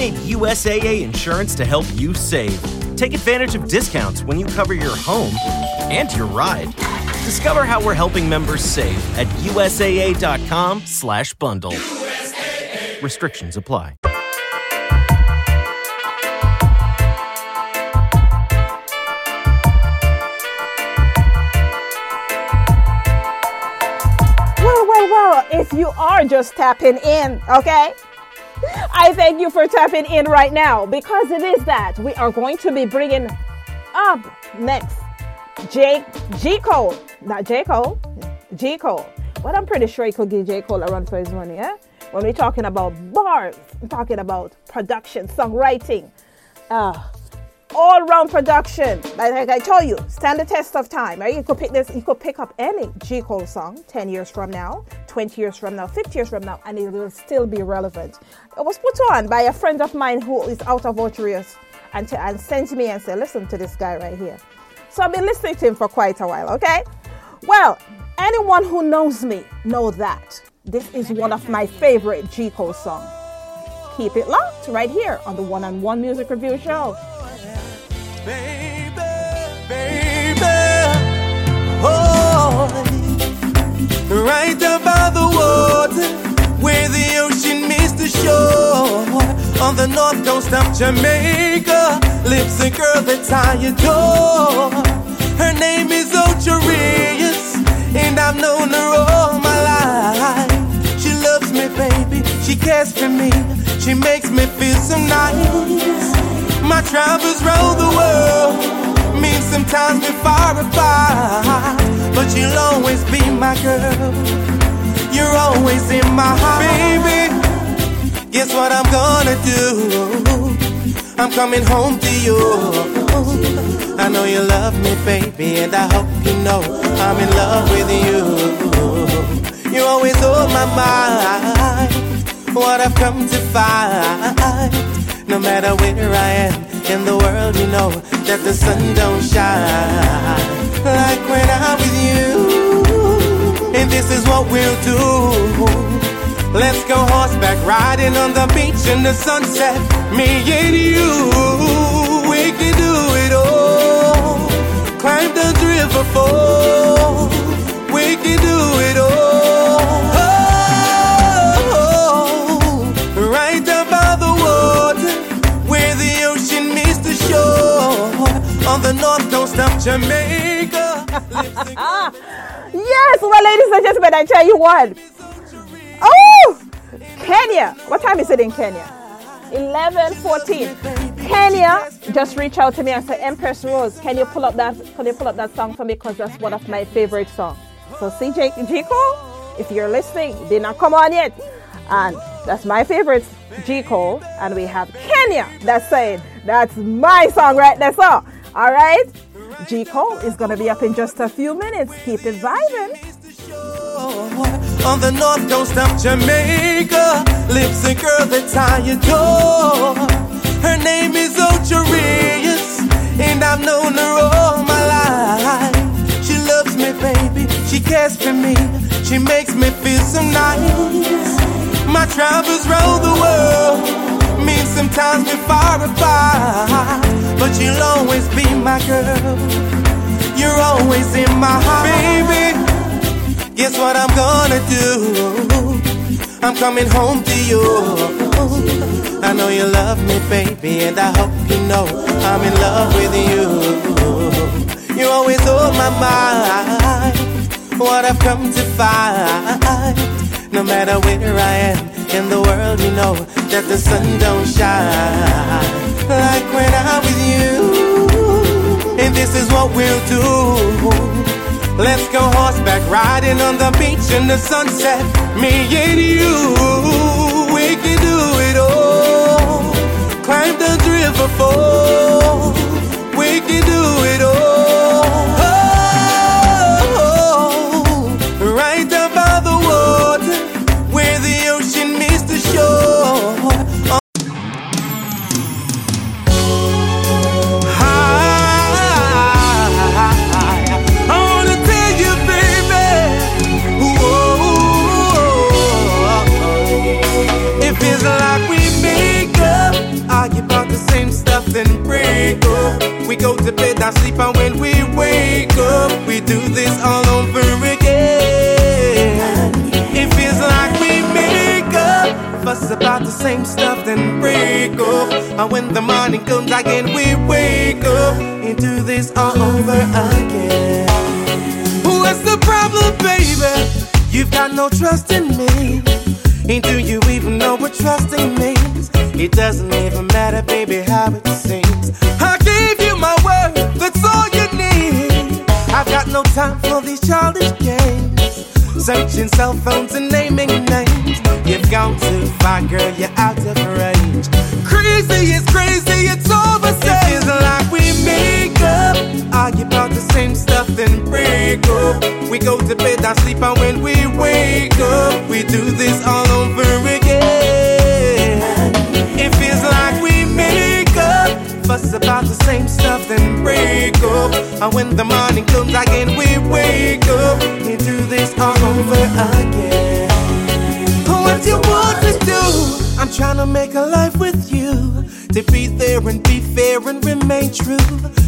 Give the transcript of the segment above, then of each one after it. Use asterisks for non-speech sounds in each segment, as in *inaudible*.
We USAA insurance to help you save. Take advantage of discounts when you cover your home and your ride. Discover how we're helping members save at usaa.com/bundle. USAA. Restrictions apply. Well, well, well, if you are just tapping in, okay? I thank you for tapping in right now because it is that we are going to be bringing up next J G Cole, not J Cole, G Cole. But I'm pretty sure he could give J Cole a run for his money, eh? When we're talking about bars, I'm talking about production, songwriting, uh, all round production. Like, like I told you, stand the test of time. Right? You could pick this. You could pick up any G Cole song ten years from now, twenty years from now, fifty years from now, and it will still be relevant. It was put on by a friend of mine who is out of Ocho Rios and, t- and sent me and said, "Listen to this guy right here." So I've been listening to him for quite a while. Okay. Well, anyone who knows me know that this is one of my favorite G Cole songs. Keep it locked right here on the One on One Music Review Show. Baby, baby, oh, right about the water where the ocean meets the shore. On the north coast of Jamaica lives a girl that I adore. Her name is Ocho Rios, and I've known her all my life. She loves me, baby. She cares for me. She makes me feel so nice. My travels round the world mean sometimes we're far apart, but you'll always be my girl. You're always in my heart, baby. Guess what I'm gonna do? I'm coming home to you. I know you love me, baby, and I hope you know I'm in love with you. You're always on my mind. What I've come to find, no matter where I am in the world, you know that the sun don't shine like when I'm with you. And this is what we'll do. Let's go horseback riding on the beach in the sunset. Me and you, we can do it all. Climb the river fall. We can do it all. Oh, right about the water where the ocean meets the shore. On the north coast of Jamaica. *laughs* Yes, well, ladies and gentlemen, I tell you what. Oh, Kenya. What time is it in Kenya? 11:14. Kenya just reach out to me and say, Empress Rose, can you pull up that? Can you pull up that song for me? Because that's one of my favorite songs. So CJ Cole, if you're listening, did not come on yet, and that's my favorite Cole, and we have Kenya that's saying that's my song right there. So, all right. G Cole is gonna be up in just a few minutes. Keep it vibing. On the north coast of Jamaica lives a girl that I adore. Her name is Ocho Rios, and I've known her all my life. She loves me, baby. She cares for me. She makes me feel so nice. My travels round the world mean sometimes we're far apart, but you'll always be my girl. You're always in my heart, Guess what I'm gonna do? I'm coming home to you. I know you love me, baby, and I hope you know I'm in love with you. You're always on my mind. What I've come to find, no matter where I am in the world, you know that the sun don't shine like when I'm with you. And this is what we'll do. Let's go horseback riding on the beach in the sunset. Me and you, we can do it all. Climb the river falls. We can do it all. Go to bed, I sleep, and when we wake up, we do this all over again. It feels like we make up, fuss about the same stuff, then break up. And when the morning comes again, we wake up and do this all over again. What's the problem, baby? You've got no trust in me. And do you even know what trusting means? It doesn't even matter, baby, how it seems. I I've got no time for these childish games. Searching cell phones and naming names. You've gone too far, girl, you're out of range. Crazy is crazy, it's all the same. It feels like we make up, argue about the same stuff, then break up. We go to bed, I sleep, and when we wake up, we do this all over And when the morning comes again, we wake up and do this all over again. What you want to do? I'm trying to make a life with you. To be there and be fair and remain true.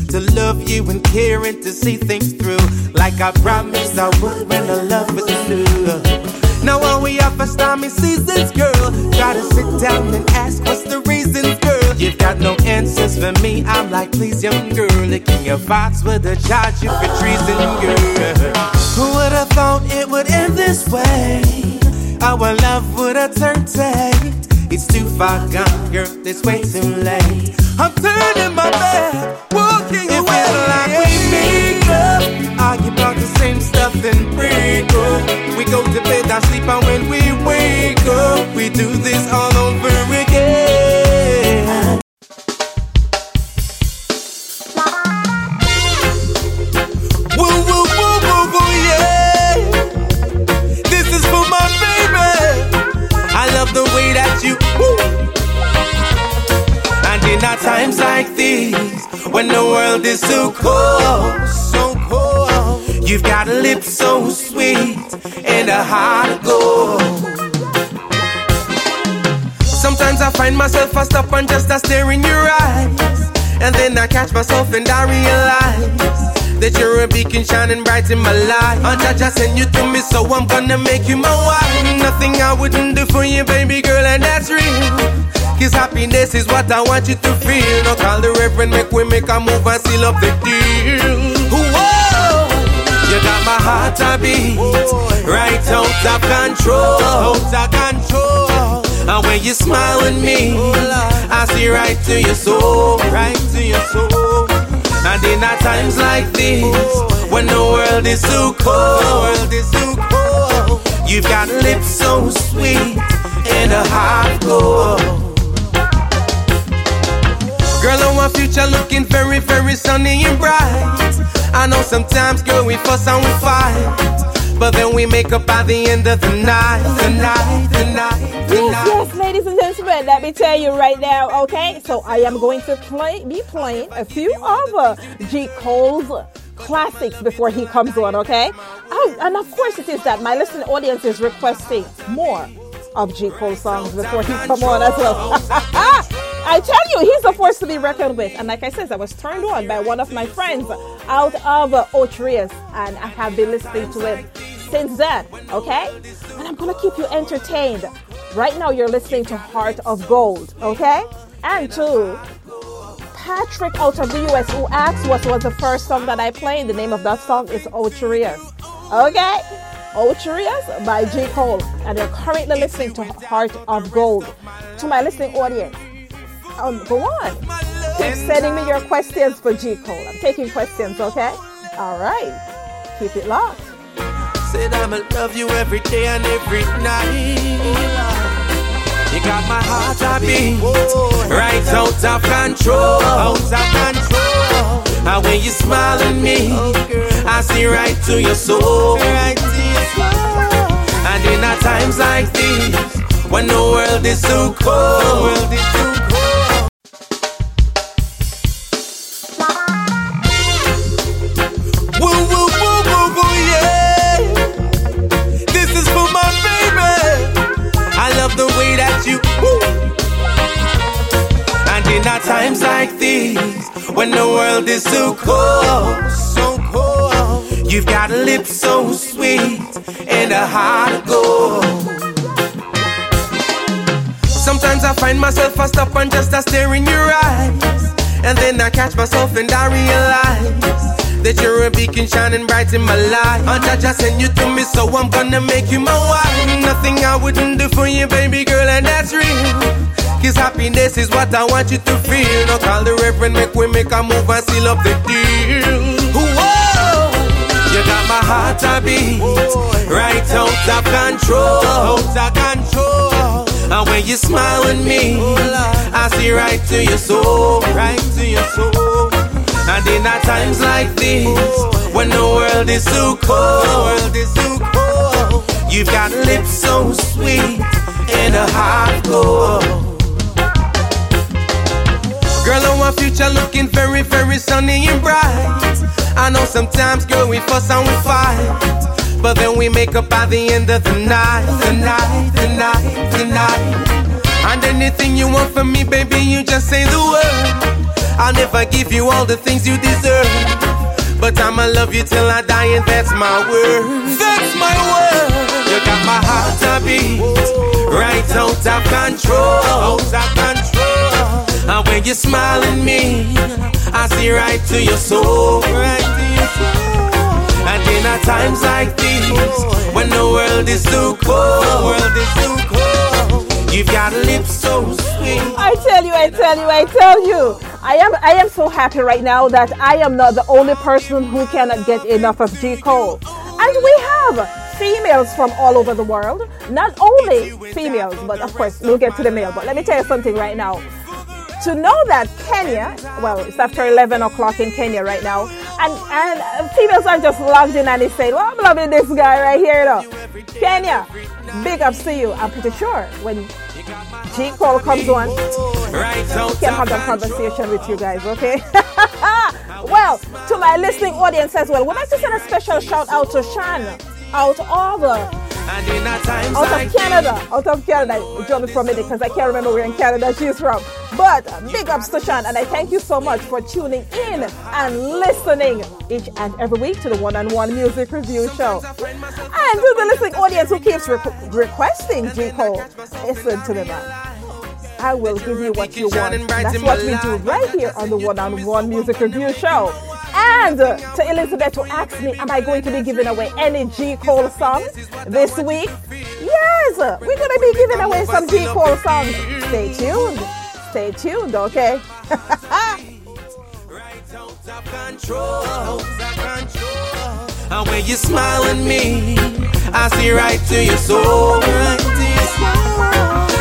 To love you and care and to see things through. Like I promised I would when the love was new. Now all we have for stormy seasons, girl. Try to sit down and ask what's the. You've got no answers for me. I'm like, please, young girl. Licking your thoughts with a charge you for treason, girl. Who would have thought it would end this way? Our love would have turned taint. It's too far gone, girl. It's way too late. I'm turning my back, walking in our times like these, when the world is so cold, so cold, you've got a lip so sweet and a heart of gold. Sometimes I find myself I stop and just a stare in your eyes. And then I catch myself and I realize that you're a beacon shining bright in my life. And I just send you to me, so I'm gonna make you my wife. Nothing I wouldn't do for you, baby girl, and that's real. Cause happiness is what I want you to feel. Now call the reverend, make we make a move and seal up the deal. Whoa! You got my heart a beat, right out of control, out of control. And when you smile with me, I see right to your soul, right to your soul. And in our times like this, when the world is so cold, you've got lips so sweet and a heart gold. Girl, our future looking very, very sunny and bright. I know sometimes, girl, we fuss and we fight. But then we make up by the end of the night, the night, the night, the Yes, night. yes, ladies and gentlemen, let me tell you right now, okay? So I am going to play, be playing a few of uh, G. Cole's classics before he comes on, okay? Oh, and of course it is that my listening audience is requesting more of G. Cole songs before he come on as well. *laughs* I tell you, he's a force to be reckoned with. And like I said, I was turned on by one of my friends out of Ocho Rios, and I have been listening to it since then, okay? And I'm gonna keep you entertained. Right now, you're listening to Heart of Gold, okay? And to Patrick out of the US who asked what was the first song that I played. The name of that song is Ocho Rios. Okay? Ocho Rios by G. Cole. And you're currently listening to Heart of Gold. To my listening audience, um, go on. Keep sending me your questions for G. Cole. I'm taking questions, okay? All right. Keep it locked. Said I'ma love you every day and every night. You got my heart a beat, right out of control, out of control. And when you smile at me, I see right to your soul. And in times like these, when the world is so cold. Like these, when the world is so cold, so cold, you've got a lip so sweet and a heart of gold. Sometimes I find myself I stop and just a stare in your eyes, and then I catch myself and I realize. That you're a beacon shining bright in my life. I just send you to me, so I'm gonna make you my wife. Nothing I wouldn't do for you, baby girl, and that's real. Cause happiness is what I want you to feel. Now call the reverend, make we make a move and seal up the deal. Whoa! You got my heart a beat, right out of control, out of control. And when you smile at me, I see right to your soul, right to your soul. And in our times like these, when the world is so cold, cold, you've got lips so sweet and a heart of Girl, our future looking very, very sunny and bright. I know sometimes, girl, we fuss and we fight. But then we make up by the end of the night, the night, the night, the night. And anything you want from me, baby, you just say the word. I'll never give you all the things you deserve. But I'ma love you till I die, and that's my word. That's my word. You got my heart a beat, right out of control, out of control. And when you smile at me, I see right to your soul, right to your soul. And in our times like these, oh. when the world is so cold, world is so cold, you've got lips so sweet. I tell you, I tell you, I tell you. I am I am so happy right now that I am not the only person who cannot get enough of G. Cole. And we have females from all over the world. Not only females, but of course we'll get to the male. But let me tell you something right now. To know that Kenya, well, it's after 11 o'clock in Kenya right now, and, and uh, females are just logged in and they say, well, I'm loving this guy right here, know. Kenya, big ups to you. I'm pretty sure when G. Cole comes on, Right we can have that conversation with you guys, okay? *laughs* well, to my listening audience as well, we'd like to send a special shout out to Shan out of uh, And in our times out of Canada, out of Canada. Jump from it because I can't remember where in Canada she's from. But uh, big ups to Shan, and I thank you so much for tuning in and listening each and every week to the one-on-one music review show. And to the listening audience who keeps requ- requesting G Cole, listen to me, man. I will give you what you want. That's what we do right here on the one-on-one music review show. And to Elizabeth who asked me, am I going to be giving away any G Cole songs this week? Yes, we're going to be giving away some G Cole songs. Stay tuned. Stay tuned, okay? *laughs* And when you smile at me, I see right to your soul.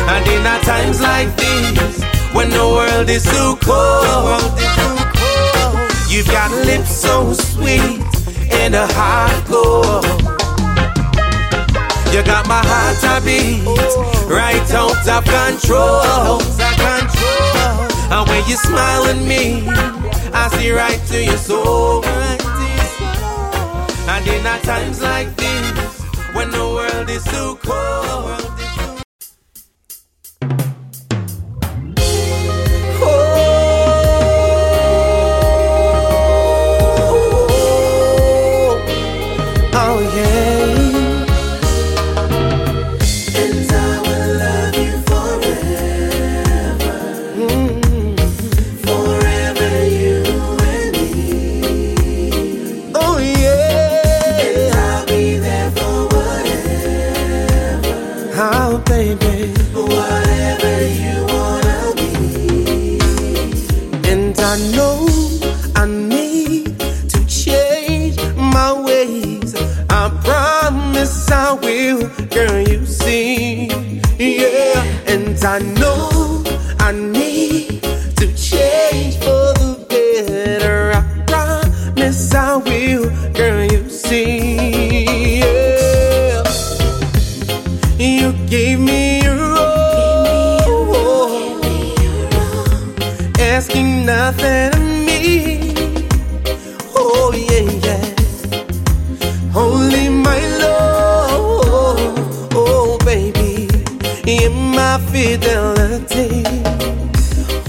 And in times like these, when the world is so cold, you've got lips so sweet and a of gold. You got my heart a beat, right out of control. And when you smile at me, I see right to your soul, to. And in times like these, when the world is so cold, I know I need to change for the better. I promise I will, girl, you see. Yeah. You gave me your all, asking nothing. Fidelity.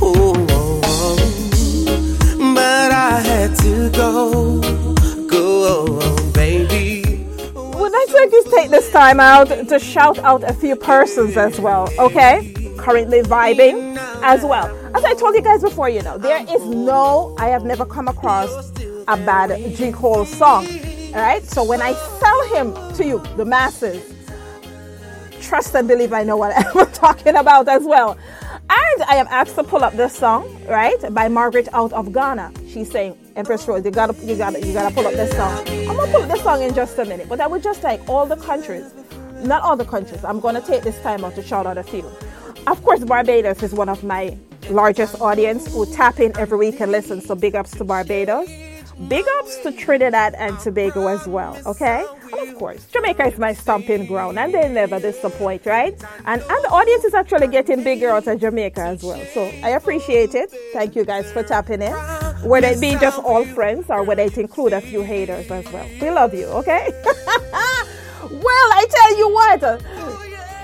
Oh, oh, oh. but I had to go, go, oh, oh, baby. Would I like to take this time out to shout out a few persons as well, okay? Currently vibing as well. As I told you guys before, you know, there is no, I have never come across a bad J. Cole song, alright? So when I sell him to you, the masses, trust and believe I know what *laughs* I'm talking about as well. And I am asked to pull up this song, right, by Margaret out of Ghana. She's saying, Empress Rose, you gotta, you gotta, you gotta pull up this song. I'm gonna pull up this song in just a minute, but I would just like all the countries, not all the countries. I'm gonna take this time out to shout out a few. Of course, Barbados is one of my largest audience who tap in every week and listen. So big ups to Barbados. Big ups to Trinidad and Tobago as well, okay? And of course, Jamaica is my stomping ground and they never disappoint, right? And, and the audience is actually getting bigger out of Jamaica as well. So I appreciate it. Thank you guys for tapping in. Whether it be just all friends or whether it include a few haters as well. We love you, okay? *laughs* well, I tell you what.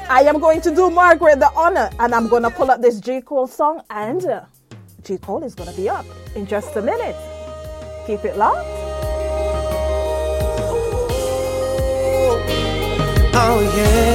I am going to do Margaret the honor and I'm going to pull up this J. Cole song and uh, G. Cole is going to be up in just a minute. Keep it locked. Oh yeah.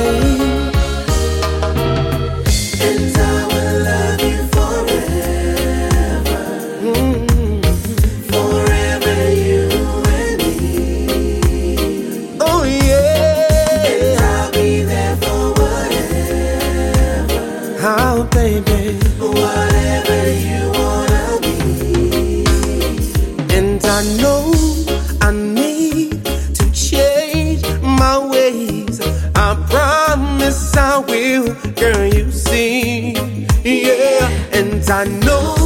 I need to change my ways. I promise I will, girl. You see, yeah. And I know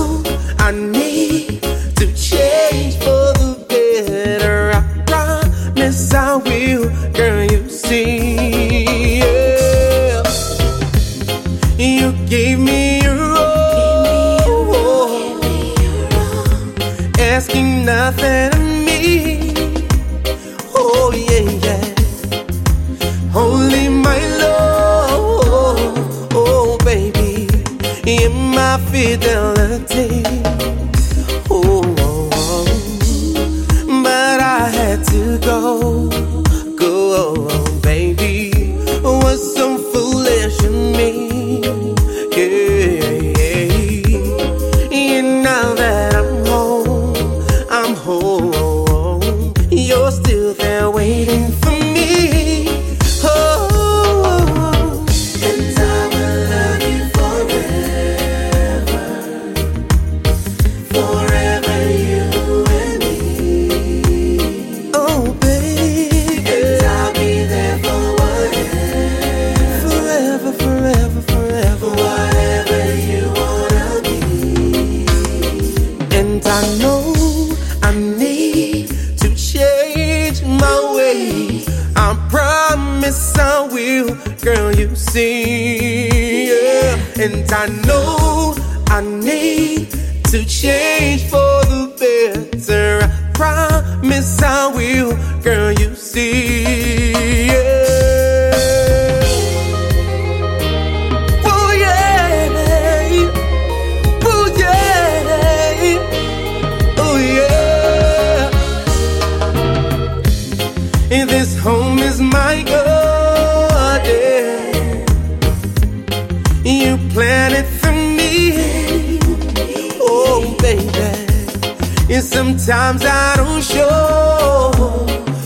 Sometimes I don't show,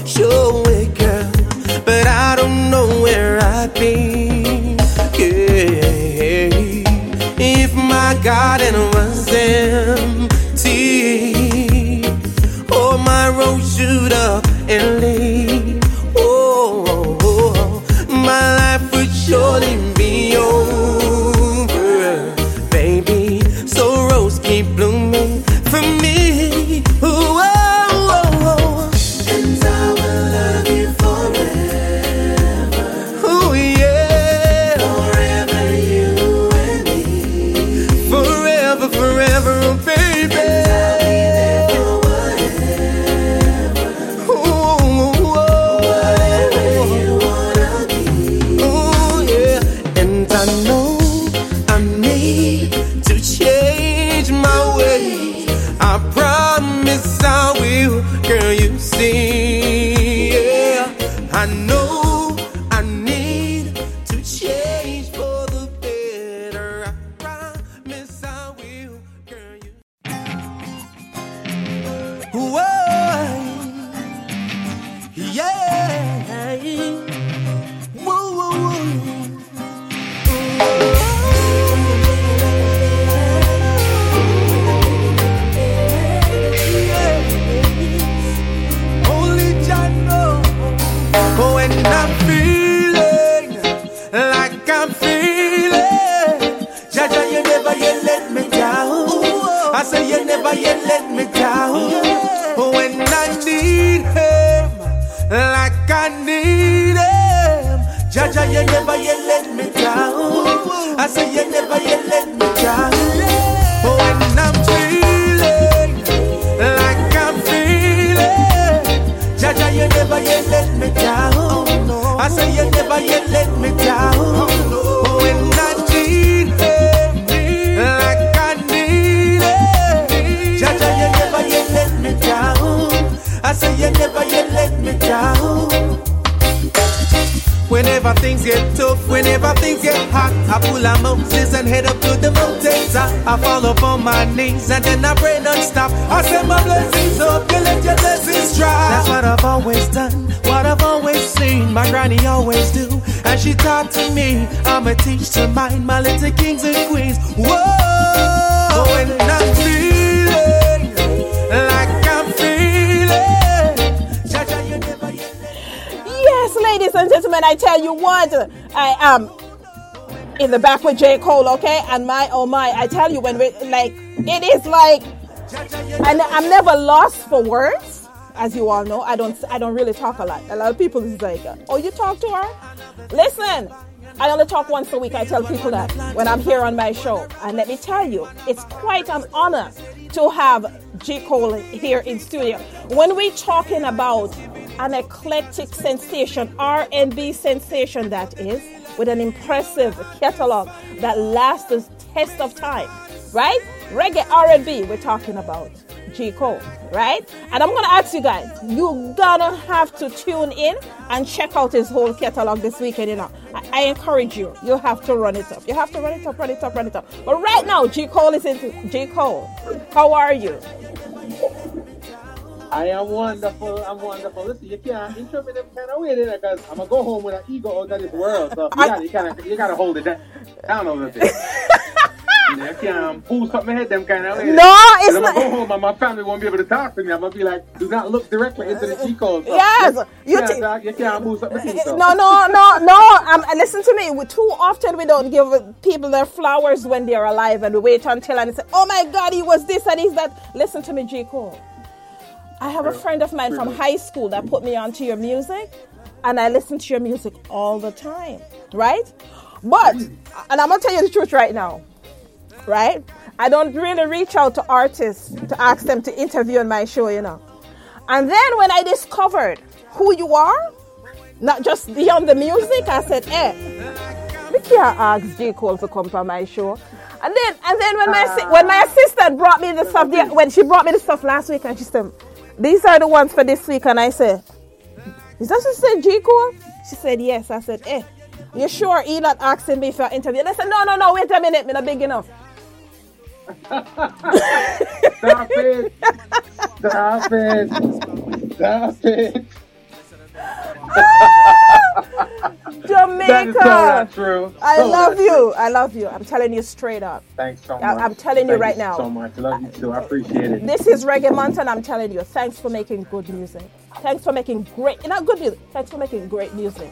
show it, girl, but I don't know where I'd be. Yeah, if my garden was empty, or my road shoot up things get tough, whenever things get hot, I pull out Moses and head up to the mountains. I, I fall upon my knees and then I pray non-stop. I send my blessings up, you let your blessings drop. That's what I've always done, what I've always seen. My granny always do, and she taught to me. I'ma teach to mine, my little kings and queens. Whoa, when I'm feeling like ladies and gentlemen, I tell you what, I am in the back with G. Cole, okay? And my oh my, I tell you when we like it is like and I'm never lost for words. As you all know, I don't I don't really talk a lot. A lot of people is like, oh, you talk to her? Listen, I only talk once a week. I tell people that when I'm here on my show. And let me tell you, it's quite an honor to have G. Cole here in studio. When we're talking about an eclectic sensation, R&B sensation that is, with an impressive catalog that lasts the test of time, right? Reggae R&B, we're talking about G. Cole, right? And I'm gonna ask you guys, you gonna have to tune in and check out his whole catalog this weekend. You know, I, I encourage you. You have to run it up. You have to run it up, run it up, run it up. But right now, G. Cole is into G. Cole. How are you? I am wonderful. I'm wonderful. Listen, you can't intro me them kind of way there because I'm gonna go home with an ego out of this world. So you gotta, you gotta, you gotta hold it down, down a little bit. *laughs* you can't boost up my them kind of way. No, it's I'm not. gonna go home and my family won't be able to talk to me. I'm gonna be like, do not look directly into the G code. So Yes, you, t- talk, you can't boost up my. So. No, no, no, no. Um, listen to me. We, too often we don't give people their flowers when they're alive, and we wait until and say, "Oh my God, he was this and he's that." Listen to me, G Cole. I have a friend of mine from high school that put me onto your music, and I listen to your music all the time, right? But, and I'm gonna tell you the truth right now, right? I don't really reach out to artists to ask them to interview on my show, you know. And then when I discovered who you are, not just beyond the music, I said, eh, we can't ask J. Cole to come to my show. And then, and then when my assi- when my assistant brought me the stuff, the, when she brought me the stuff last week, and she said, "These are the ones for this week," and I said, "Is that she said, J. Cole?" She said, "Yes." I said, "Eh, you sure he not asking me for an interview?" And I said, "No, no, no. Wait a minute, me not big enough." Stop it! Stop it! Stop it! Jamaica. So true. I So love you. true. I love you. I'm telling you straight up. Thanks so much. I- I'm telling you Thank right now. So much. Love you too. I appreciate it. This is Reggae Mountain. I'm telling you. Thanks for making good music. Thanks for making great, not good music. Thanks for making great music.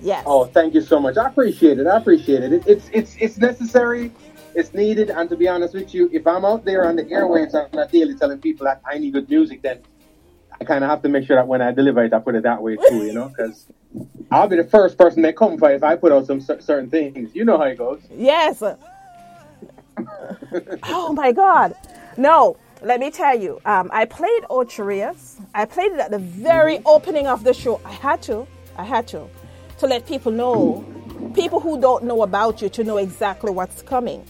Yes. Oh, thank you so much. I appreciate it. I appreciate it. it it's it's it's necessary. It's needed. And to be honest with you, if I'm out there on the airwaves and I'm not daily telling people that I need good music, then I kind of have to make sure that when I deliver it, I put it that way too. You know, because I'll be the first person they come for if I put out some cer- certain things. You know how it goes. Yes. oh my God. No, let me tell you. Um, I played Ocho Rios. I played it at the very opening of the show. I had to. I had to. To let people know people who don't know about you to know exactly what's coming.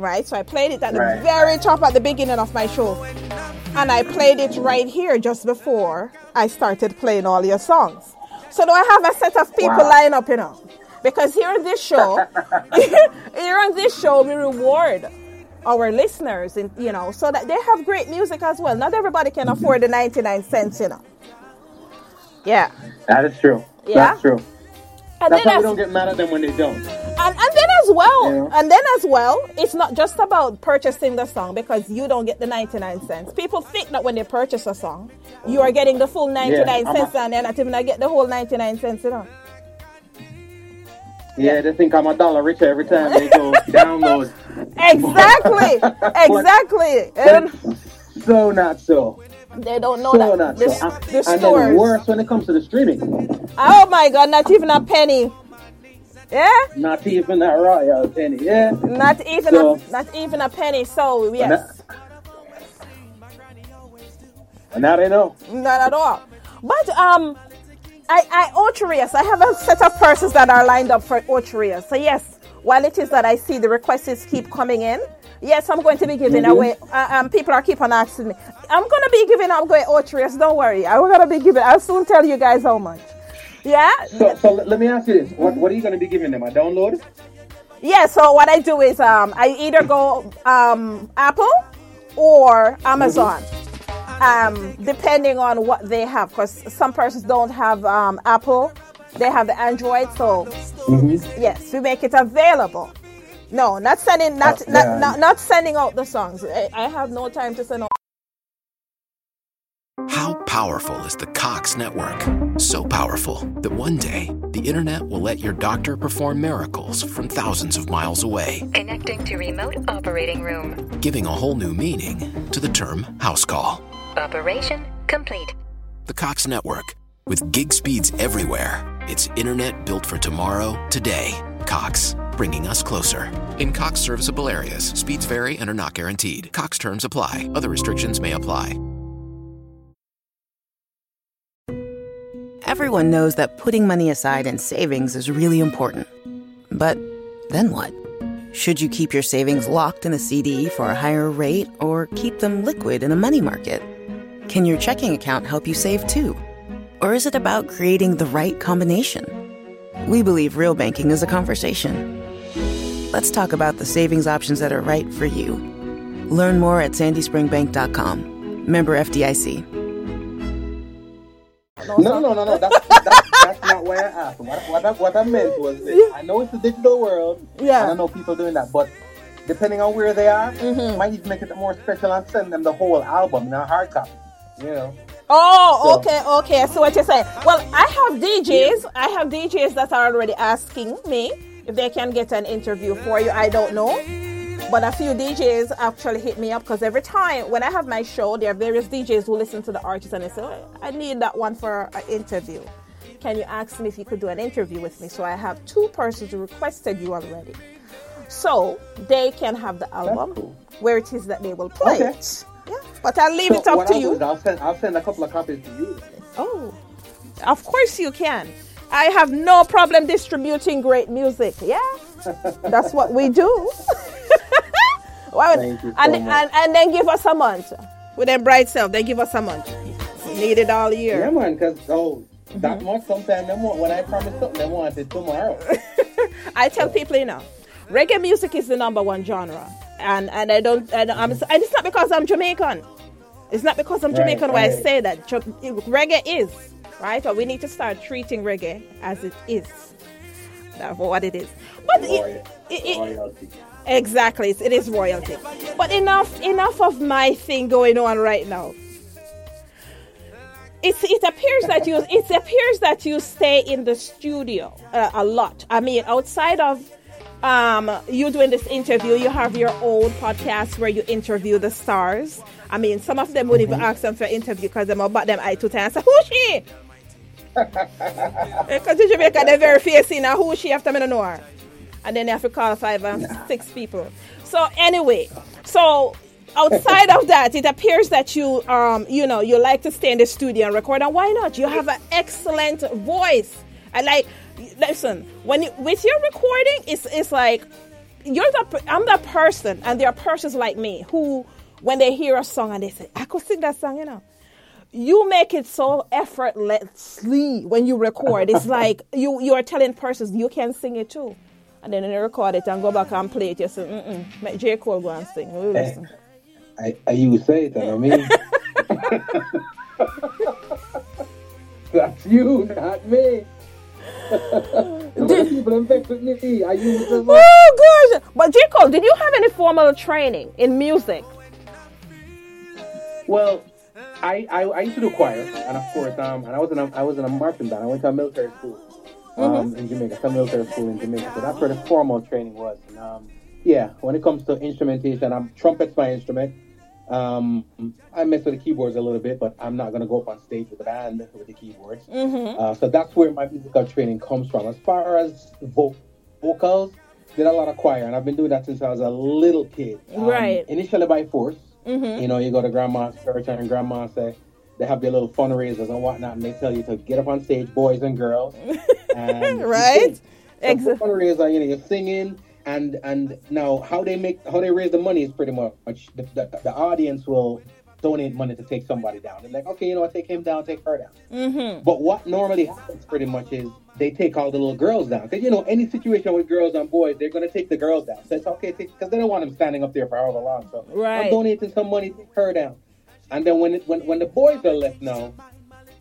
Right? So I played it at Right. the very top at the beginning of my show. And I played it right here just before I started playing all your songs. So do I have a set of people Wow. lined up, you know? Because here on this show, *laughs* *laughs* here on this show, we reward our listeners, and you know, so that they have great music as well. Not everybody can afford the ninety-nine cents, you know. Yeah, That is true. Yeah? That's true. And That's then why we don't get mad at them when they don't. and, and then as well, Yeah. and then as well, it's not just about purchasing the song because you don't get the ninety-nine cents. People think that when they purchase a song, you are getting the full ninety-nine I'm a- cents, and they're not even gonna get the whole ninety-nine cents, you know. Yeah, they think I'm a dollar richer every time they go *laughs* download. Exactly, *laughs* exactly. And So not so. They don't know So that the, so. And, the and then worse when it comes to the streaming. Oh my God, not even a penny. Yeah, Not even that royalty. penny. Yeah. not even So- a not even a penny. So yes, And now they know. not at all. But um, I I Ocho Rios, I have a set of persons that are lined up for Ocho Rios. So yes, while it is that I see the requests keep coming in. Yes, I'm going to be giving Mhm. away. Uh, um, people are keep on asking me. I'm going to be giving. I'm going Ocho Rios. Don't worry. I'm going to be giving. I'll soon tell you guys how much. Yeah. So, so let, me ask you this: what, what are you going to be giving them? A download? Yeah, so what I do is um, I either go um, Apple or Amazon, um, depending on what they have. Because some persons don't have um, Apple, they have the Android. So yes, we make it available. No, not sending, not Oh, not, yeah. not not sending out the songs. I, I have no time to send out. How powerful is the Cox network? So powerful that one day the internet will let your doctor perform miracles from thousands of miles away, Connecting to remote operating room. giving a whole new meaning to the term house call. Operation complete. The Cox network, with gig speeds everywhere, it's internet built for tomorrow, today. Cox, bringing us closer. In Cox serviceable areas, speeds vary and are not guaranteed. Cox terms apply, other restrictions may apply. Everyone knows that putting money aside in savings is really important. But then what? Should you keep your savings locked in a CD for a higher rate or keep them liquid in a money market? Can your checking account help you save too? Or is it about creating the right combination? We believe real banking is a conversation. Let's talk about the savings options that are right for you. Learn more at sandyspringbank.com. Member FDIC. No, no, no, no, no. That's, that's, that's not why I asked. What, what, I, what I meant was this. I know it's a digital world. Yeah. And I know people doing that. But depending on where they are, Mm-hmm. might even make it more special and send them the whole album in a hard copy. You know? Oh, So- okay, okay. I see what you're saying. Well, I have DJs. I have DJs that are already asking me if they can get an interview for you. I don't know. But a few DJs actually hit me up because every time when I have my show, there are various DJs who listen to the artist and they say, oh, I need that one for an interview. Can you ask me if you could do an interview with me? So I have two persons who requested you already. So they can have the album cool. where it is that they will play Okay. it. Yeah. But I'll leave it up to I'll you. is I'll send, I'll send a couple of copies to you. Oh, of course you can. I have no problem distributing great music. Yeah, *laughs* that's what we do. *laughs* Well, Thank you so and, and and then give us a month with them bright self. They give us a month. Need it all year. Yeah, man, because, oh, Mm-hmm. that much sometimes they want, when I promise something, they want it tomorrow. *laughs* I tell people, you know, reggae music is the number one genre, and and I don't, and, I'm, and it's not because I'm Jamaican. It's not because I'm Right, Jamaican why I say that. Reggae is right, or we need to start treating reggae as it is. That's what it is. But it, it, it, exactly, it is royalty. But enough, enough of my thing going on right now. It's, it appears that you it appears that you stay in the studio uh, a lot. I mean, outside of um, you doing this interview, you have your own podcast where you interview the stars. I mean, some of them would even ask them for an interview because them about them eye to eye and say, "Who's she?" *laughs* Because in Jamaica, they're very facing now. Who she after me no know her? And then they have to call five and six people. So anyway, so outside of that, it appears that you um you know you like to stay in the studio and record. And why not? You have an excellent voice. I like listen when you, with your recording, it's it's like you're the I'm the person, and there are persons like me who when they hear a song and they say I could sing that song, you know. You make it so effortlessly when you record. It's *laughs* like you you are telling persons you can sing it too. And then when you record it and go back and play it, you say, mm-mm, make J. Cole go and sing. We eh, listen. I, I you say it, I mean. *laughs* *laughs* That's you, not me. Oh gosh! But J. Cole, did you have any formal training in music? Well, I, I, I used to do choir, and of course, um, and I was in a I was in a marching band. I went to a military school, um, in Jamaica, some military school in Jamaica. So that's where the formal training was. And, um, yeah, when it comes to instrumentation, I'm trumpet's my instrument. Um, I mess with the keyboards a little bit, but I'm not gonna go up on stage with the band with the keyboards. Uh, so that's where my musical training comes from. As far as vo- vocals, did a lot of choir, and I've been doing that since I was a little kid. Um, Right. Initially by force. Mhm. You know, you go to grandma's church and grandma say they have their little fundraisers and whatnot, and they tell you to get up on stage, boys and girls, *laughs* and Right. Exactly. Ex- So fundraiser, you know, you're singing, and and now how they make how they raise the money is pretty much the, the, the audience will donate money to take somebody down. They're like, okay, you know what, take him down, take her down. Mm-hmm. But what normally happens pretty much is they take all the little girls down. Because, you know, any situation with girls and boys, they're going to take the girls down. So it's okay, because they don't want them standing up there for however long. So Right. I'm donating some money, take her down. And then when, it, when when the boys are left now,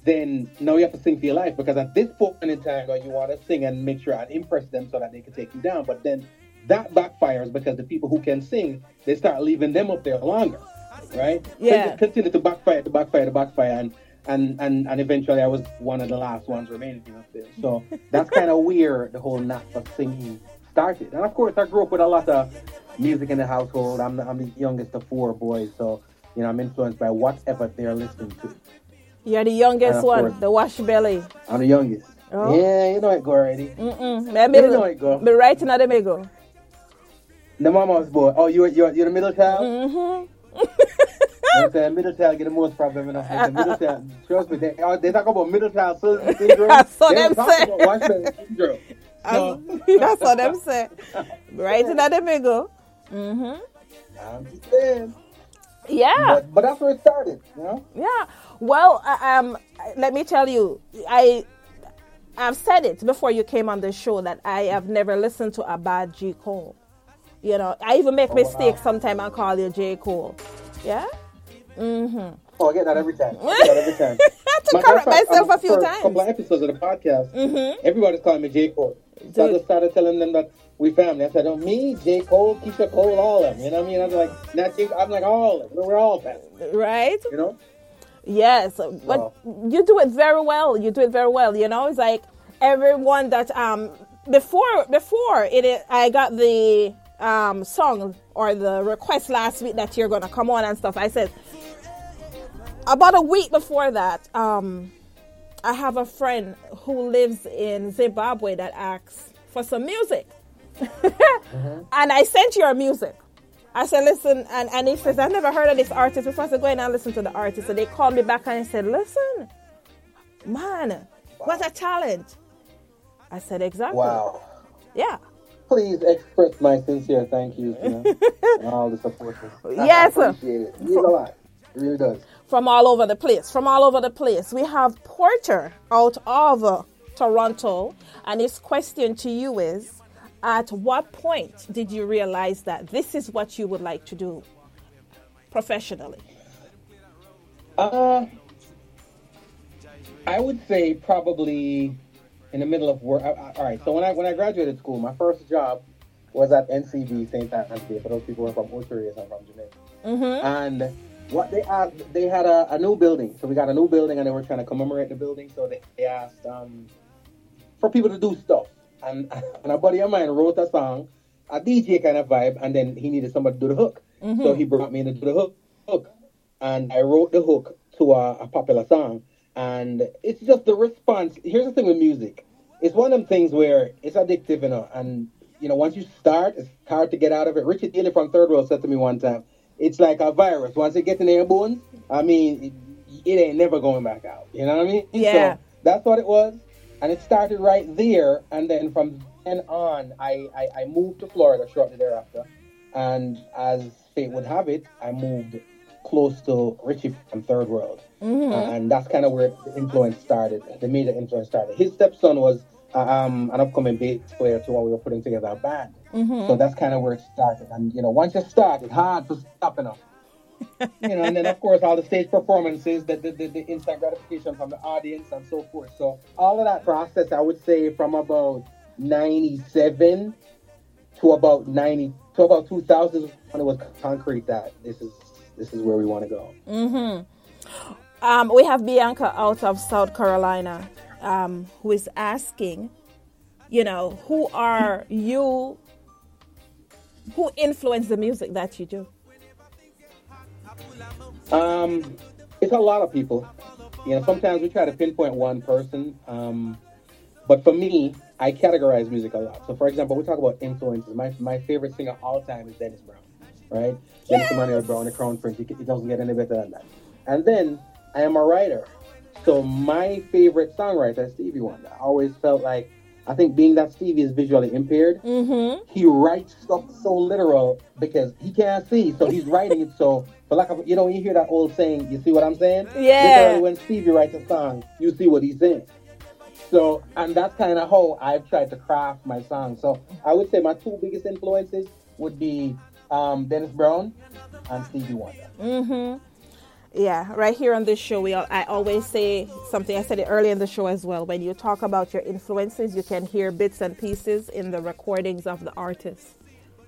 then now you have to sing for your life. Because at this point in time, you want to sing and make sure and impress them so that they can take you down. But then that backfires because the people who can sing, they start leaving them up there longer. Right? Yeah. just continue to backfire, to backfire, to backfire, and and and and eventually I was one of the last ones remaining up there. So *laughs* that's kind of where the whole knack of singing started. And of course, I grew up with a lot of music in the household. I'm the, I'm the youngest of four boys, so you know I'm influenced by whatever they're listening to. You're the youngest one, course- the wash belly. I'm the youngest. Oh. Yeah, you know it go already. Mm-mm. Maybe You know it go. be right now, they go. The mama's boy. Oh, you're you're, you're the middle child. Mm-hmm. You know I'm saying? Middle child get the most problem. You know? The middle *laughs* child, trust me, they, oh, they talk about middle child sy- syndrome. So they them say. about syndrome. So, *laughs* That's what them say. Right in now, they go. I'm just saying. Yeah. But, but that's where it started, you know? Yeah. Well, uh, um, let me tell you, I I've said it before you came on the show that I have never listened to a bad G Cole. You know, I even make mistakes sometimes and call you J Cole. Yeah. Mm-hmm. Oh, I get that every time. I get that every time. *laughs* I had to of correct fact, myself a few for times. Mm-hmm. A couple of episodes of the podcast, Mhm. everybody's calling me J. Cole. So I just started telling them that we family. I said, oh, me, J. Cole, Keyshia Cole, all of them. You know what I mean? I was like, not J. I'm like, all of them. We're all family, Right. you know? Yes, but you do it very well. You do it very well. You know, it's like everyone that um before before it I got the um song or the request last week that you're gonna come on and stuff. I said about a week before that um I have a friend who lives in Zimbabwe that asks for some music, *laughs* and I sent your music. I said, listen, and, and he says, I've never heard of this artist before. I said, go in and listen to the artist. So they called me back and said, listen, man, what a talent. I said, exactly. Wow. Yeah. Please express my sincere thank you and all the supporters. *laughs* Yes, I appreciate it. It means a lot. It really does. From all over the place. From all over the place. We have Porter out of uh, Toronto. And his question to you is At what point did you realize that this is what you would like to do professionally? Uh, I would say probably in the middle of work. I, I, all right. So when I when I graduated school, my first job was at NCB St. Day. For those people who are from Ocho Rios, I'm from Jamaica. And what they asked, they had a, a new building. So we got a new building, and they were trying to commemorate the building. So they, they asked um, for people to do stuff. And *laughs* and a buddy of mine wrote a song, a DJ kind of vibe, and then he needed somebody to do the hook. So he brought me in to do the hook. hook. And I wrote the hook to a, a popular song. And it's just the response. Here's the thing with music. It's one of them things where it's addictive, you know, and you know, once you start, it's hard to get out of it. Richard Daley from Third World said to me one time, it's like a virus. Once it gets in your bones, I mean, it, it ain't never going back out. You know what I mean? Yeah. So that's what it was. and it started right there. And then from then on, I, I, I moved to Florida shortly thereafter. And as fate would have it, I moved close to Richie from Third World. Mm-hmm. Uh, and that's kind of where the influence started, the major influence started. His stepson was uh, um, an upcoming bass player to when we were putting together a band. Mm-hmm. So that's kind of where it started. And, you know, once you start, it's hard to stop, you know. *laughs* you know, and then of course all the stage performances, the, the, the, the instant gratification from the audience and so forth. So all of that process, I would say from about 97 to about 90 to about 2000 when it was concrete that this is this is where we want to go. Mm-hmm. Um, we have Bianca out of South Carolina um, who is asking, you know, who are you? Who influenced the music that you do? Um, it's a lot of people. You know, sometimes we try to pinpoint one person. Um, but for me, I categorize music a lot. So, for example, we talk about influences. My my favorite singer all time is Dennis Brown, right? Yes. Dennis Emmanuel Brown, the Crown Prince. It doesn't get any better than that. And then I am a writer. So my favorite songwriter is Stevie Wonder. I always felt like I think being that Stevie is visually impaired, mm-hmm. he writes stuff so literal because he can't see, so he's writing it so. *laughs* For lack of, you know, you hear that old saying, you see what I'm saying? Yeah. Literally, when Stevie writes a song, you see what he's saying. So, and that's kind of how I've tried to craft my song. So, I would say my two biggest influences would be um, Dennis Brown and Stevie Wonder. Mm-hmm. Yeah, right here on this show, we all, I always say something. I said it earlier in the show as well. When you talk about your influences, you can hear bits and pieces in the recordings of the artist.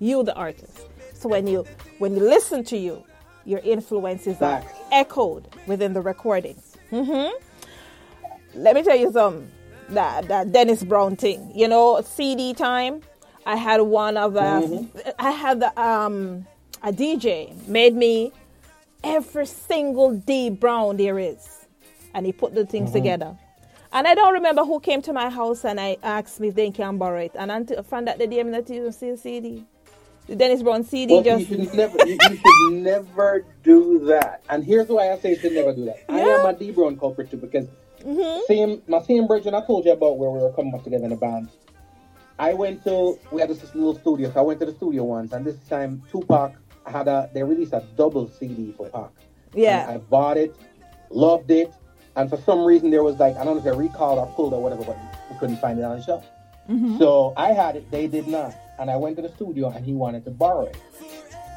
You, the artist. So when you when you listen to you, your influences are echoed within the recordings. Mm-hmm. Let me tell you some that that Dennis Brown thing. You know, CD time. I had one of uh, mm-hmm. I had the um a DJ made me every single D Brown there is, and he put the things mm-hmm. together. And I don't remember who came to my house and I asked me if they can borrow it. And until I found out the day I'm not even see a CD. The Dennis Brown CD well, just. You should, never, you, you should never do that. And here's why I say you should never do that. Yeah. I am a D Brown culprit too because mm-hmm. same my same bridge and I told you about where we were coming up together in a band. I went to we had this little studio, so I went to the studio once, and this time Tupac had a they released a double CD for Pac. Yeah, I bought it, loved it, and for some reason there was like I don't know if I recalled or pulled or whatever, but we couldn't find it on the shelf. Mm-hmm. So I had it, they did not, and I went to the studio and he wanted to borrow it,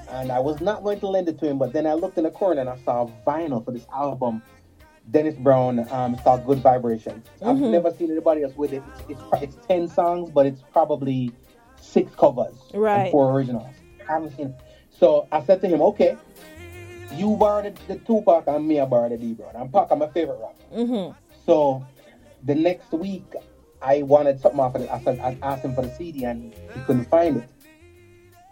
and I was not going to lend it to him, but then I looked in the corner and I saw vinyl for this album. Dennis Brown, um, it's called Good Vibrations. Mm-hmm. I've never seen anybody else with it. It's, it's, it's ten songs, but it's probably six covers, right? four originals. I haven't seen. It. So I said to him, okay, you borrowed the, the Tupac and me I borrowed the D Brown. And Pac, I'm my favorite rapper. Mm-hmm. So the next week, I wanted something off of it. I, said, I asked him for the CD and he couldn't find it.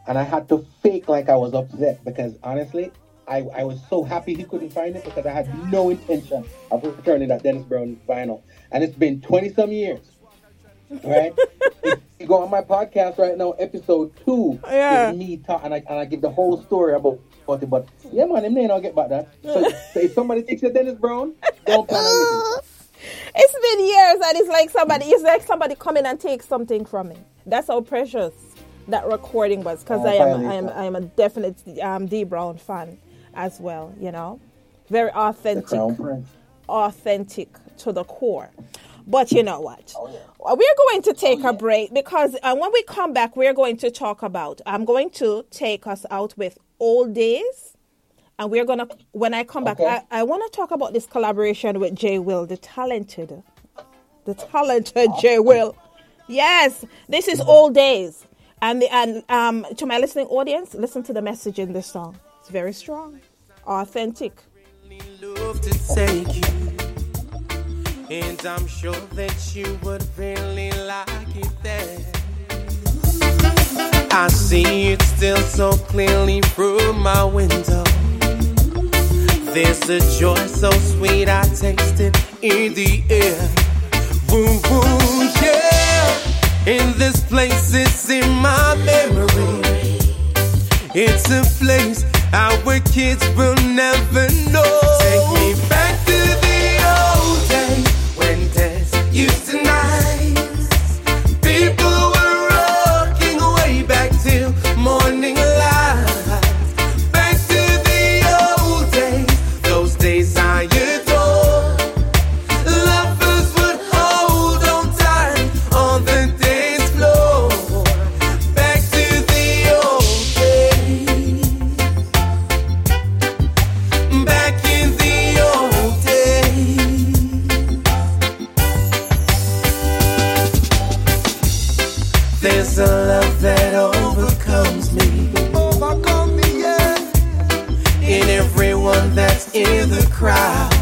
And I had to fake like I was upset because honestly, I, I was so happy he couldn't find it because I had no intention of returning that Dennis Brown vinyl. And it's been 20 some years. Right? *laughs* you go on my podcast right now, episode two, yeah. me talk, and I, and I give the whole story about, about it. But yeah, man, him not get back that. So, so if somebody thinks that Dennis Brown, don't plan. *laughs* It's been years, and it's like somebody, it's like somebody coming and take something from me. That's how precious that recording was, because Oh, I am, I am. I am a definite um, D Brown fan as well. You know, very authentic, authentic to the core. But you know what? Oh, yeah. We're going to take a break because uh, when we come back, we're going to talk about. I'm going to take us out with old days, and we're gonna. When I come Okay. back, I, I want to talk about this collaboration with Jay Will, the talented, the talented Jay Will. Yes, this is old days, and the, and um to my listening audience, listen to the message in this song. It's very strong, authentic. love to take you. And I'm sure that you would really like it there. I see it still so clearly through my window. There's a joy so sweet, I taste it in the air. Boom, boom, yeah. In this place, it's in my memory. It's a place our kids will never know. Take me back to in the crowd.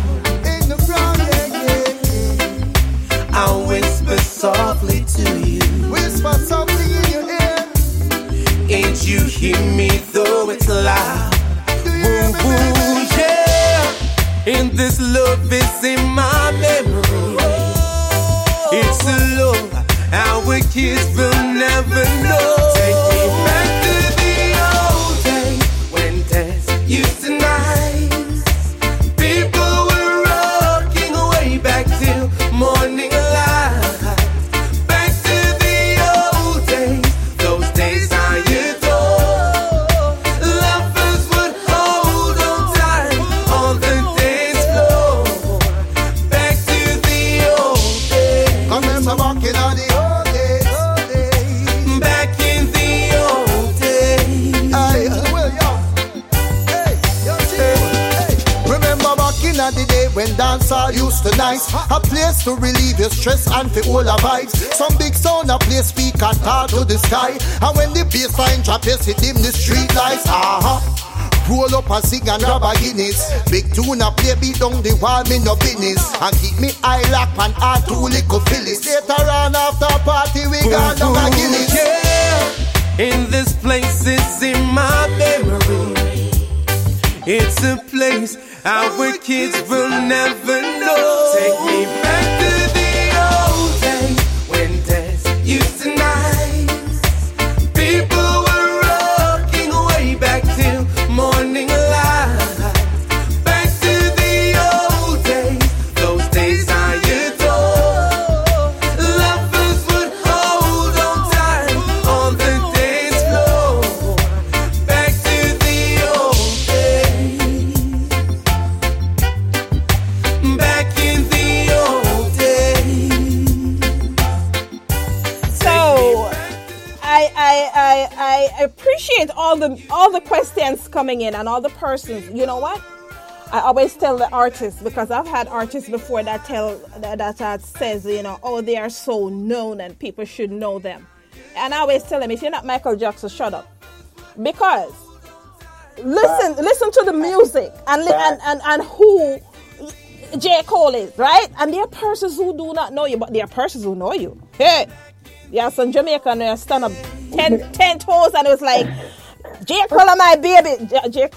In the crowd, yeah, yeah. I'll whisper softly to you. Whisper softly in your ear. Ain't you hear me though it's loud? Ooh, ooh, yeah. And this love is in my memory. It's a love our kids for all the vibes. Some big sound a play speak and talk to the sky. And when the bassline drop you see dim the street lights. Uh-huh Roll up and sing and grab a Guinness. Big tune a play beat down the wall, me no business. And keep me eye lock and hard to little Phyllis Later on after party we got a Guinness. Yeah, in this place it's in my memory. It's a place our kids will never know. Take me back all the all the questions coming in and all the persons. You know what? I always tell the artists because I've had artists before that tell that, that, says you know oh they are so known and people should know them, and I always tell them if you're not Michael Jackson, shut up, because listen listen to the music and li- and and, and who J Cole is right, and there are persons who do not know you, but there are persons who know you. Hey. Yeah, some Jamaican uh, stand up ten, ten toes and it was like, J. Cole my baby. J.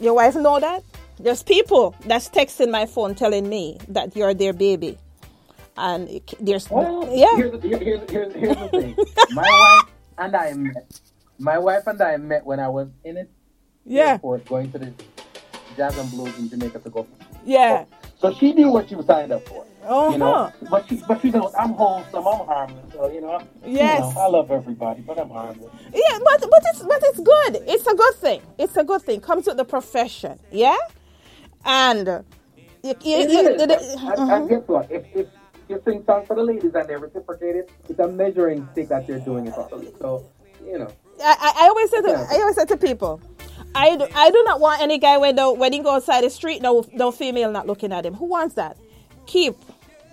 Your wife know that? There's people that's texting my phone telling me that you're their baby. And there's, Well, yeah. Here's, here- here's, here's, here's the thing. My wife and I met. My wife and I met when I was in it Yeah, airport going to the Jazz and Blues in Jamaica to go. yeah. So she knew what she was signed up for. Uh-huh. You know, but she, but she knows I'm wholesome, I'm harmless. So you know, Yes. you know, I love everybody, but I'm harmless. Yeah, but but it's but it's good. It's a good thing. It's a good thing. Comes with the profession, yeah. And uh, you, you, It you- is. And- and, guess what? If, if you sing songs for the ladies and they reciprocate it, it's a measuring stick that you're doing it properly. So you know, I, I always say to I always say to people, I do, I do not want any guy when the when he go outside the street, no no female not looking at him. Who wants that? Keep.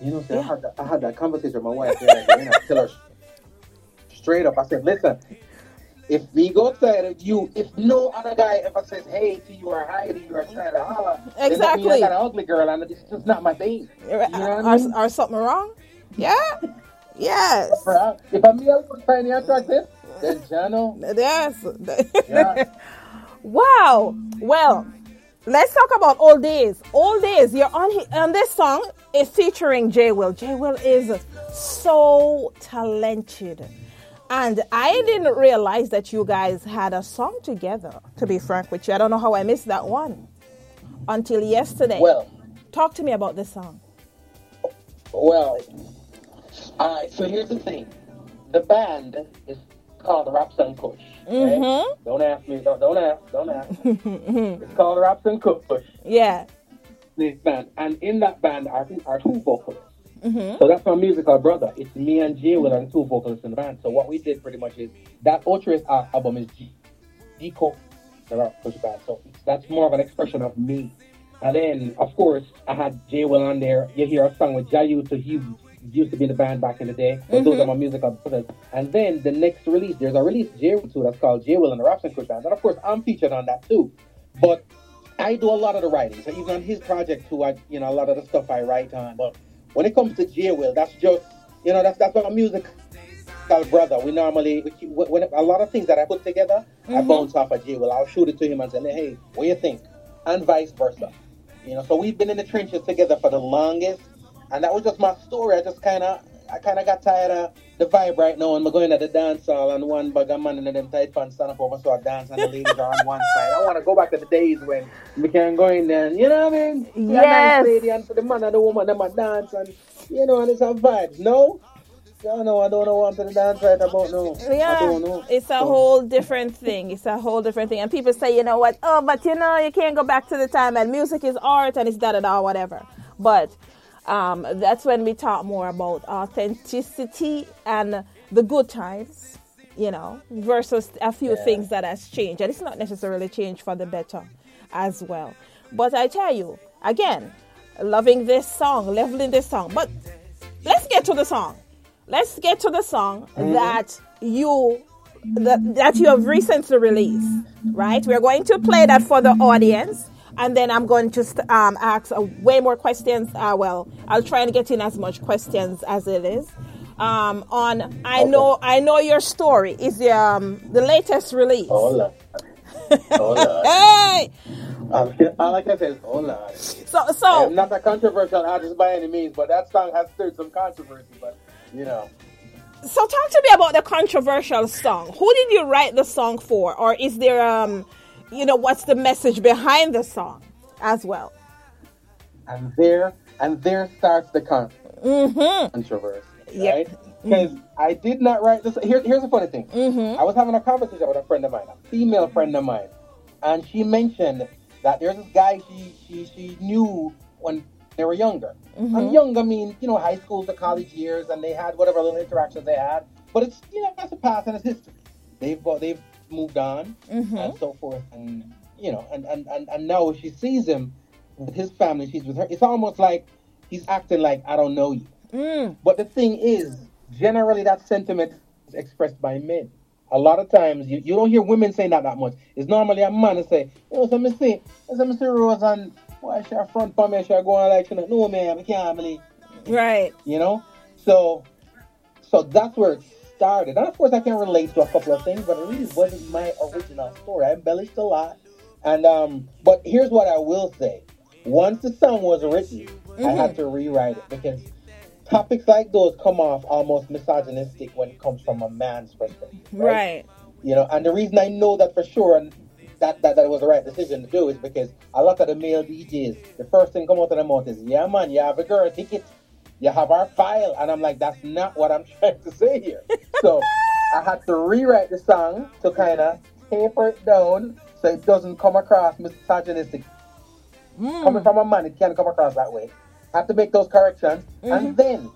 You know, see, I, had that, I had that conversation with my wife day, and I tell her straight up. I said, "Listen, if we go outside and you, if no other guy ever says hey to you or hi to you or try to holler, then Exactly. I got an ugly girl and it's just not my thing. You know what I Are, mean? are something wrong? Yeah. Yes. If I'm I'm tiny attractive, then Jano, Yes. yeah. *laughs* wow. Well, let's talk about old days. Old days. You're on on this song is featuring J Will. J Will is so talented. And I didn't realize that you guys had a song together, to be frank with you. I don't know how I missed that one until yesterday. Well, Talk to me about this song. well. All right. So here's the thing: the band is called Raps and Kush. right? Don't ask me. Don't, don't ask. Don't ask. Mm-hmm. it's called Raps and Kush. Yeah. this band, and in that band I are, are two vocalists. Mm-hmm. So that's my musical brother. It's me and Jay Will are the two vocalists in the band. So what we did pretty much is that Ultrace uh, album is G, G Cole, the rap push band. So that's more of an expression of me. And then, of course, I had Jay Will on there. You hear a song with Jayu, to he used to be in the band back in the day. So those are my musical brothers. And then the next release, there's a release Jay Will too that's called Jay Will and the Raps and Kush Band. And of course, I'm featured on that too. But I do a lot of the writing. So even on his project too, I you know a lot of the stuff I write on. But when it comes to J Will, that's just you know that's that's my music brother. We normally we keep, when a lot of things that I put together, I Mhm. bounce off of J Will. I'll shoot it to him and say, hey, what do you think? And vice versa. You know, so we've been in the trenches together for the longest, and that was just my story. I just kind of I kind of got tired of the vibe right now, and we're going to the dance hall, and one bag of man in them tight pants stand up over so I dance, and the ladies are on one side. I want to go back to the days when we can go in there, and, you know what I mean? A Yes. nice lady, and for the man and the woman, them a dance, and you know, and it's a vibe. No, I know, I don't know what I'm to dance right about now. Yeah, it's a So- whole different thing. It's a whole different thing. And people say, you know what? Oh, but you know, you can't go back to the time and music is art and it's da da da whatever. But um, that's when we talk more about authenticity and the good times, you know, versus a few Yeah. things that has changed. And it's not necessarily changed for the better as well. But I tell you, again, loving this song, leveling this song. But let's get to the song. Let's get to the song that you that, that you have recently released, right? We're going to play that for the audience, and then I'm going to st- um, ask uh, way more questions. Uh, well, I'll try and get in as much questions as it is. Um, on I know I know your story is the um, the latest release. Oh, Lord. *laughs* hey, Um, all I can say is, Lord. so so I'm not a controversial artist by any means, but that song has stirred some controversy. But you know, So talk to me about the controversial song. Who did you write the song for, or is there um, you know, what's the message behind the song as well? and there and there starts the con- Mm-hmm. controversy, right? Because I did not write this. Here, here's the funny thing. Mm-hmm. I was having a conversation with a friend of mine, a female friend of mine, and she mentioned that there's this guy she she she knew when they were younger. Mhm. And I mean you know high school to college years, and they had whatever little interactions they had. But it's you know that's a past and it's history. They've they've moved on Mhm. and so forth, and you know, and and and, and now she sees him with his family. She's with her. It's almost like he's acting like I don't know you. Mm. But the thing is, generally that sentiment is expressed by men. A lot of times you, you don't hear women saying that that much. It's normally a man to say, you know, so me see, so me see Rose and why she a front for me, she a go on like no man, I can't believe Right. you know? So so that's where it started. And of course I can relate to a couple of things, but it really wasn't my original story. I embellished a lot. And um but here's what I will say. Once the song was written, I had to rewrite it because topics like those come off almost misogynistic when it comes from a man's perspective. Right. You know, and the reason I know that for sure and that, that, that was the right decision to do is because a lot of the male DJs, the first thing come out of their mouth is, yeah man, you have a girl ticket, you have our file. And I'm like, that's not what I'm *laughs* trying to say here. so I had to rewrite the song to kind of taper it down so it doesn't come across misogynistic. Hmm. Coming from a man, it can't come across that way. I have to make those corrections. And mm-hmm. then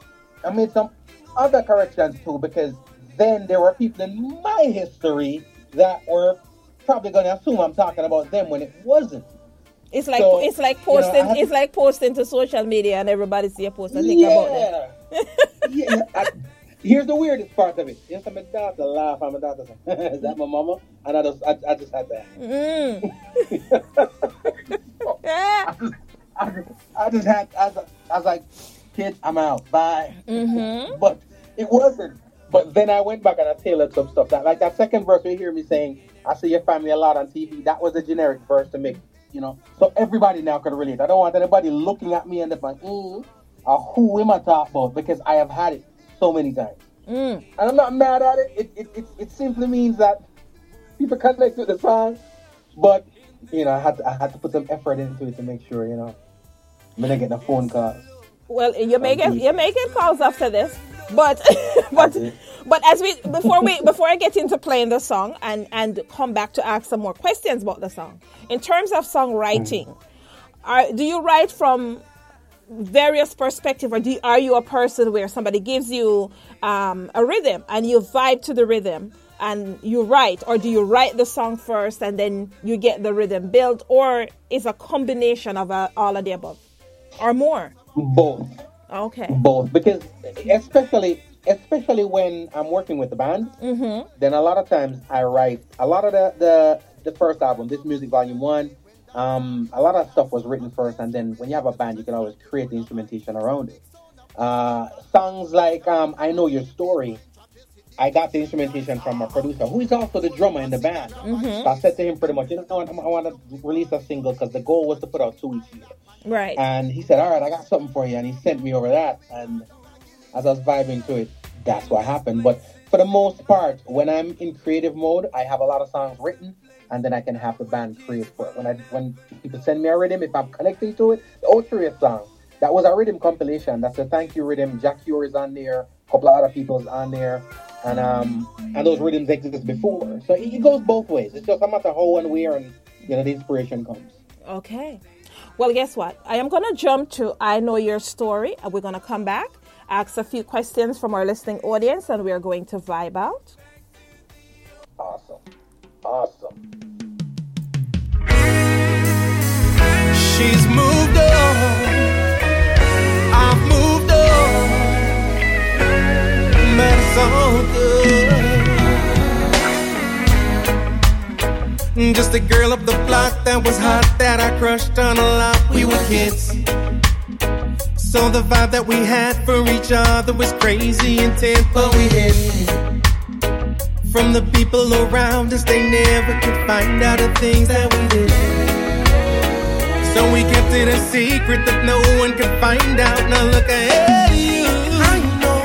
I made some other corrections too because then there were people in my history that were probably going to assume I'm talking about them when it wasn't. It's like So, it's like you know, posting to- it's like posting to social media and everybody see a post and think about that. Yeah. *laughs* yeah. I- here's the weirdest part of it. Yes, my daughter laugh and my daughter say, *laughs* "Is that my mama?" And I just, I, I just had that. Mm. *laughs* I just, I just, I just had, I was, I was like, "Kid, I'm out. Bye." Mm-hmm. But it wasn't. But then I went back and I tailored some stuff. That like that second verse, you hear me saying, "I see your family a lot on TV." That was a generic verse to make, you know, so everybody now can relate. I don't want anybody looking at me and they're like, mm, or "Who am I talking about?" Because I have had it so many times, Mm. and I'm not mad at it. It it, it, it simply means that people connect with the song, but you know, I had to, I had to put some effort into it to make sure, you know, I'm not getting a phone call. Well, you're making, you make it calls after this, but *laughs* but but as we before we before I get into playing the song and and come back to ask some more questions about the song. In terms of songwriting, are, do you write from various perspectives, or do, are you a person where somebody gives you um, a rhythm and you vibe to the rhythm and you write, or do you write the song first and then you get the rhythm built, or is a combination of uh, all of the above, or more? Both. Okay. both because especially especially when I'm working with the band, Mm-hmm. then a lot of times I write a lot of the the, the first album, this music volume one, um, a lot of stuff was written first, and then when you have a band, you can always create the instrumentation around it. Uh, songs like um, "I Know Your Story," I got the instrumentation from a producer who is also the drummer in the band. Mm-hmm. So I said to him pretty much, you know, what, I want to release a single because the goal was to put out two weeks. Right. And he said, "All right, I got something for you," and he sent me over that. And as I was vibing to it, that's what happened. But for the most part, when I'm in creative mode, I have a lot of songs written, and then I can have the band create for it. When I when people send me a rhythm, if I'm connecting to it, the Ultra song that was a rhythm compilation. That's a thank you rhythm. Jah Cure is on there. A couple of other people's on there. And um and those rhythms existed before. So it, it goes both ways. It's just a matter how and where and you know the inspiration comes. Okay. Well, guess what? I am going to jump to I Know Your Story, and we're going to come back, ask a few questions from our listening audience, and we are going to vibe out. Awesome. Awesome. She's moved on. I've moved on. But it's all good. Just a girl up the block that was hot that I crushed on a lot. We were kids. So the vibe that we had for each other was crazy intense, but we hid from the people around us. They never could find out the things that we did. So we kept it a secret that no one could find out. Now look at you. I know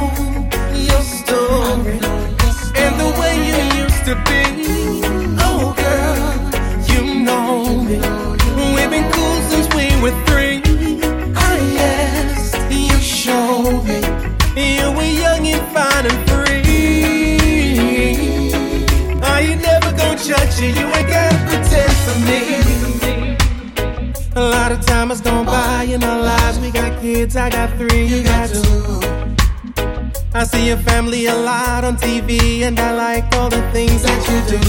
your story and the way you used to be. You. You ain't gotta pretend for me. A lot of time has gone by in our lives. We got kids, I got three, you got two. I see your family a lot on TV, and I like all the things that you do.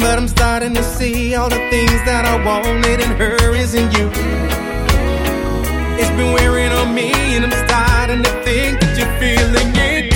But I'm starting to see all the things that I wanted in her isn't you. It's been wearing on me, and I'm starting to think that you're feeling it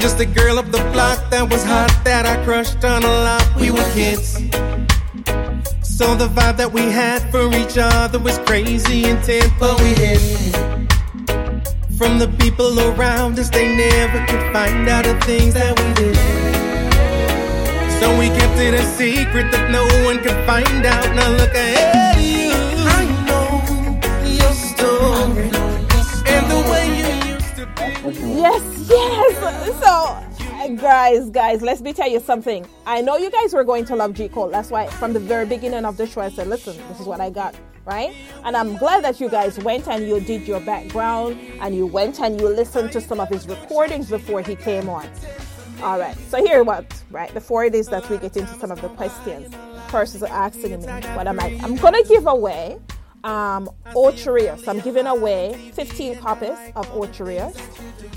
Just a girl up the block that was hot that I crushed on a lot. We were kids. So the vibe that we had for each other was crazy intense, but we hid. From the people around us, they never could find out the things that we did. So we kept it a secret that no one could find out. Now look ahead. Yes, yes. So, uh, guys, guys, let me tell you something. I know you guys were going to love G. Cole. That's why from the very beginning of the show, I said, listen, this is what I got, right? And I'm glad that you guys went and you did your background and you went and you listened to some of his recordings before he came on. All right, so here what, right? Before it is that we get into some of the questions, persons are asking me what am I? I'm gonna give away um, Ocho Rios. I'm giving away 15 copies of Ocho Rios.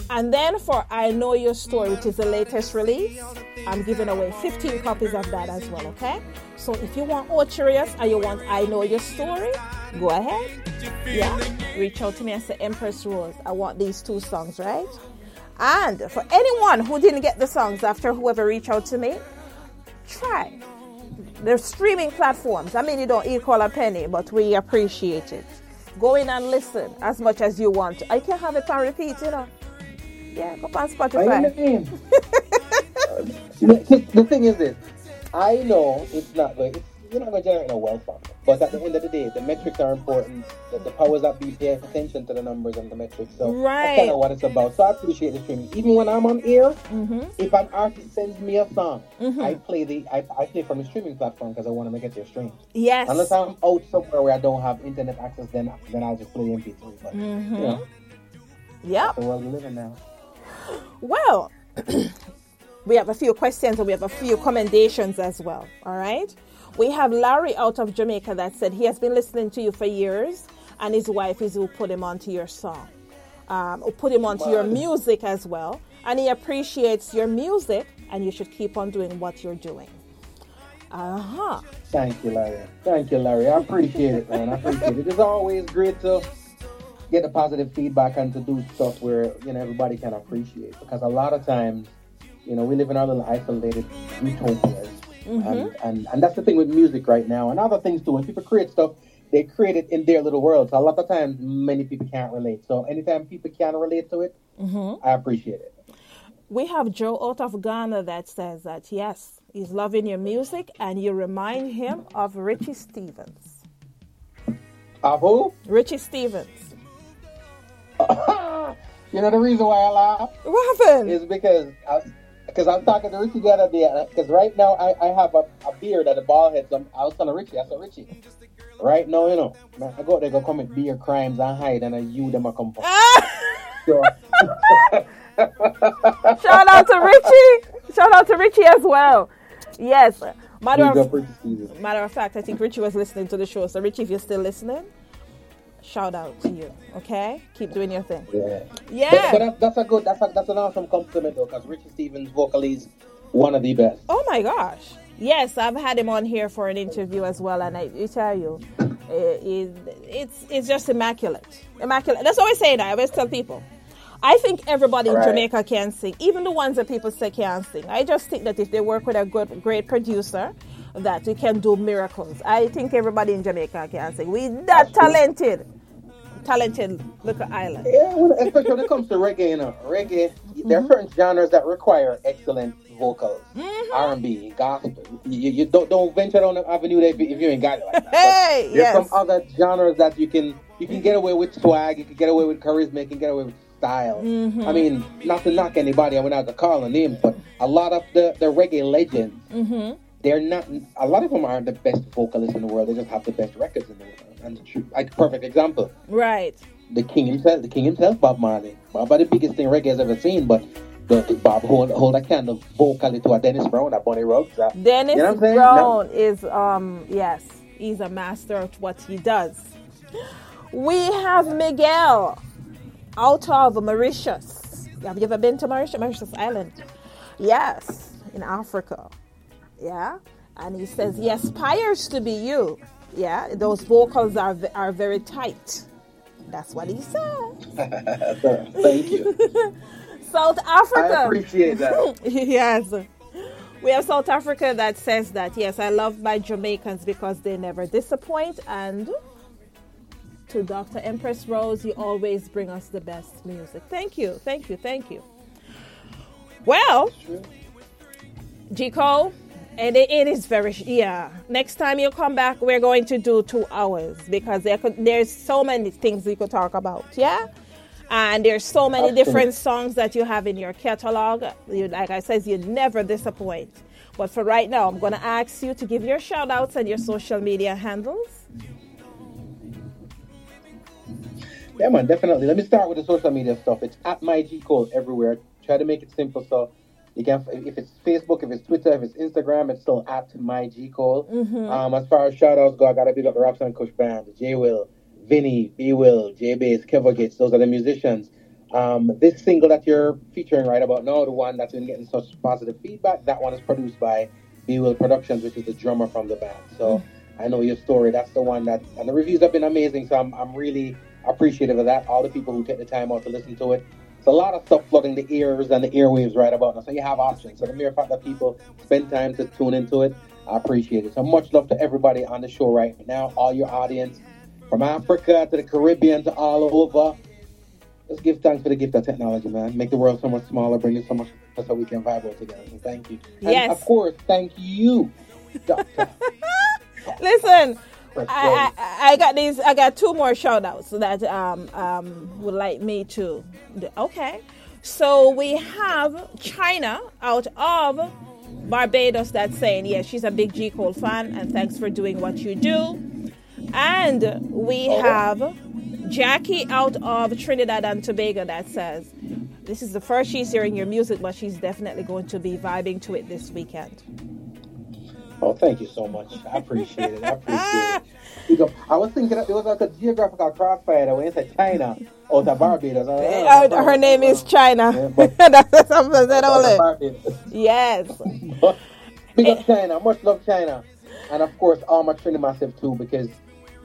And then for I Know Your Story, which is the latest release, I'm giving away 15 copies of that as well, okay? So if you want Ocho Rios and you want I Know Your Story, go ahead. Yeah, reach out to me and say Empress Rose. I want these two songs, right? And for anyone who didn't get the songs after whoever reached out to me, try. There's streaming platforms. I mean, you don't equal a penny, but we appreciate it. Go in and listen as much as you want. I can have it on repeat, you know. Yeah, go on Spotify. the, *laughs* the thing is this, I know it's not going. It's, you're not going to generate no wealth from it. But at the end of the day, the metrics are important. The, the powers that be pay attention to the numbers and the metrics. So Right. that's kind of what it's about. So I appreciate the streaming. Even when I'm on air, Mm-hmm. if an artist sends me a song, I play the I, I play from the streaming platform because I want to get their streams. Yes. Unless I'm out somewhere where I don't have internet access, then then I'll just play MP3. But Mm-hmm. you know, Yep. the world we live in now. Well, *clears throat* we have a few questions and we have a few commendations as well. All right. We have Larry out of Jamaica that said he has been listening to you for years and his wife is who put him onto your song, um, who put him onto your music as well. And he appreciates your music and you should keep on doing what you're doing. Uh huh. Thank you, Larry. Thank you, Larry. I appreciate it, man. I appreciate it. It's always great to get the positive feedback and to do stuff where you know everybody can appreciate. Because a lot of times, you know, we live in our little isolated utopias, and, and and that's the thing with music right now, and other things too. When people create stuff, they create it in their little world. So a lot of times, many people can't relate. So anytime people can relate to it, mm-hmm. I appreciate it. We have Joe out of Ghana that says that yes, he's loving your music and you remind him of Richie Stephens. Of who? Richie Stephens. *laughs* You know the reason why I laugh. What happened? is because I, because I'm talking to Richie the other day. Because right now I, I have a, a beard at the ball head. So I'm, I was telling Richie, I said Richie, right now you know, man, I go there go commit beer crimes and hide, and I you them a come for. Ah! So, *laughs* Shout out to Richie. Shout out to Richie as well. Yes. Matter of, matter of fact, I think Richie was listening to the show. So Richie, if you're still listening, shout out to you. Okay? Keep doing your thing. Yeah. Yeah. But, but that, that's a good. That's a, that's an awesome compliment though, because Richie Stephens vocally is one of the best. Oh my gosh. Yes, I've had him on here for an interview as well, and I, I tell you, it, it, it's it's just immaculate, immaculate. That's always say that. I always tell people. I think everybody in Jamaica can sing, even the ones that people say can't sing. I just think that if they work with a good, great producer, that we can do miracles. I think everybody in Jamaica can sing. We that talented, talented little island. Yeah, when, especially when it comes to reggae, you know, reggae. There are certain genres that require excellent vocals. R&B, gospel. You, you don't don't venture down the avenue if you, if you ain't got it like that. Hey, There's yes. some other genres that you can you can get away with swag, you can get away with charisma, you can get away with style. Mm-hmm. I mean, not to knock anybody, I went out to call a name, but a lot of the, the reggae legends, Mm-hmm. They're not. A lot of them aren't the best vocalists in the world. They just have the best records in the world. And the true, like perfect example, Right. the king himself, the king himself, Bob Marley. Bob the biggest thing reggae has ever seen, but. The, the Bob hold, hold a candle vocally to a Dennis Brown, a Bunny Rugs. Dennis you know what I'm saying? Brown is um yes, he's a master at what he does. We have Miguel out of Mauritius. Have you ever been to Mauritius? Mauritius Island? Yes, in Africa. Yeah, and he says he aspires to be you. Yeah, those vocals are are very tight. That's what he said. *laughs* Thank you. *laughs* South Africa. I appreciate that. *laughs* yes. We have South Africa that says that, yes, I love my Jamaicans because they never disappoint. And to Dr. Empress Rose, you always bring us the best music. Thank you, thank you, thank you. Well, G. Cole, and it, it is very, yeah. Next time you come back, we're going to do two hours because there could, there's so many things we could talk about, yeah? And there's so many Absolutely. different songs that you have in your catalog. You, like I said, you never disappoint. But for right now, I'm going to ask you to give your shout outs and your social media handles. Yeah, man, definitely. Let me start with the social media stuff. It's at my G Cole everywhere. Try to make it simple so you can. If it's Facebook, if it's Twitter, if it's Instagram, it's still at my G Cole. Um, as far as shout outs go, I gotta big up the Raps and Kush band, J Will, Vinny, B Will, J Bass, Kevo Gates. Those are the musicians. Um, this single that you're featuring right about now, the one that's been getting such positive feedback, that one is produced by B Will Productions, which is the drummer from the band. So I know your story. That's the one that, and the reviews have been amazing. So I'm, I'm really appreciative of that. All the people who take the time out to listen to it. A lot of stuff flooding the ears and the airwaves right about now. So you have options. So the mere fact that people spend time to tune into it, I appreciate it. So much love to everybody on the show right now, all your audience, from Africa to the Caribbean to all over. Let's give thanks for the gift of technology, man. Make the world so much smaller, bring it so much so we can vibrate together. So thank you. And Yes. of course, thank you, Doctor. *laughs* Listen, I, I, I got these. I got two more shout outs that um, um, would like me to. do. Okay, so we have China out of Barbados that's saying, yeah, she's a big G Cole fan, and thanks for doing what you do. And we have Jackie out of Trinidad and Tobago that says, this is the first she's hearing your music, but she's definitely going to be vibing to it this weekend. Oh, thank you so much. I appreciate it. I appreciate it. You go, I was thinking it was like a geographical crossfire that went into China or to Barbados. Uh, her name is China. Yeah, *laughs* but- That's something that only. Yes. *laughs* But big up China. Much love China. And of course, all my Trinity Massive too, because,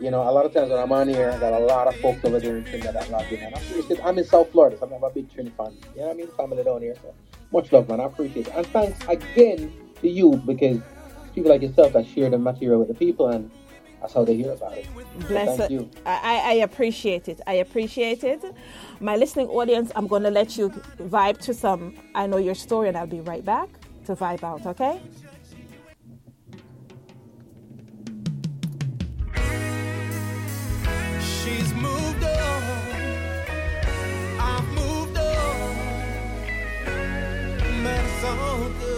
you know, a lot of times when I'm on here, I got a lot of folks over there in Trinidad that log in. And I appreciate I'm in South Florida, so I'm a big Trinity fan. You know what I mean? Family down here. So much love, man. I appreciate it. And thanks again to you, because people like yourself that share the material with the people, and that's how they hear about it. So Bless thank you. I, I I appreciate it. I appreciate it. My listening audience, I'm going to let you vibe to some I Know Your Story, and I'll be right back to vibe out, okay? She's moved on. I've moved on. But it's all good.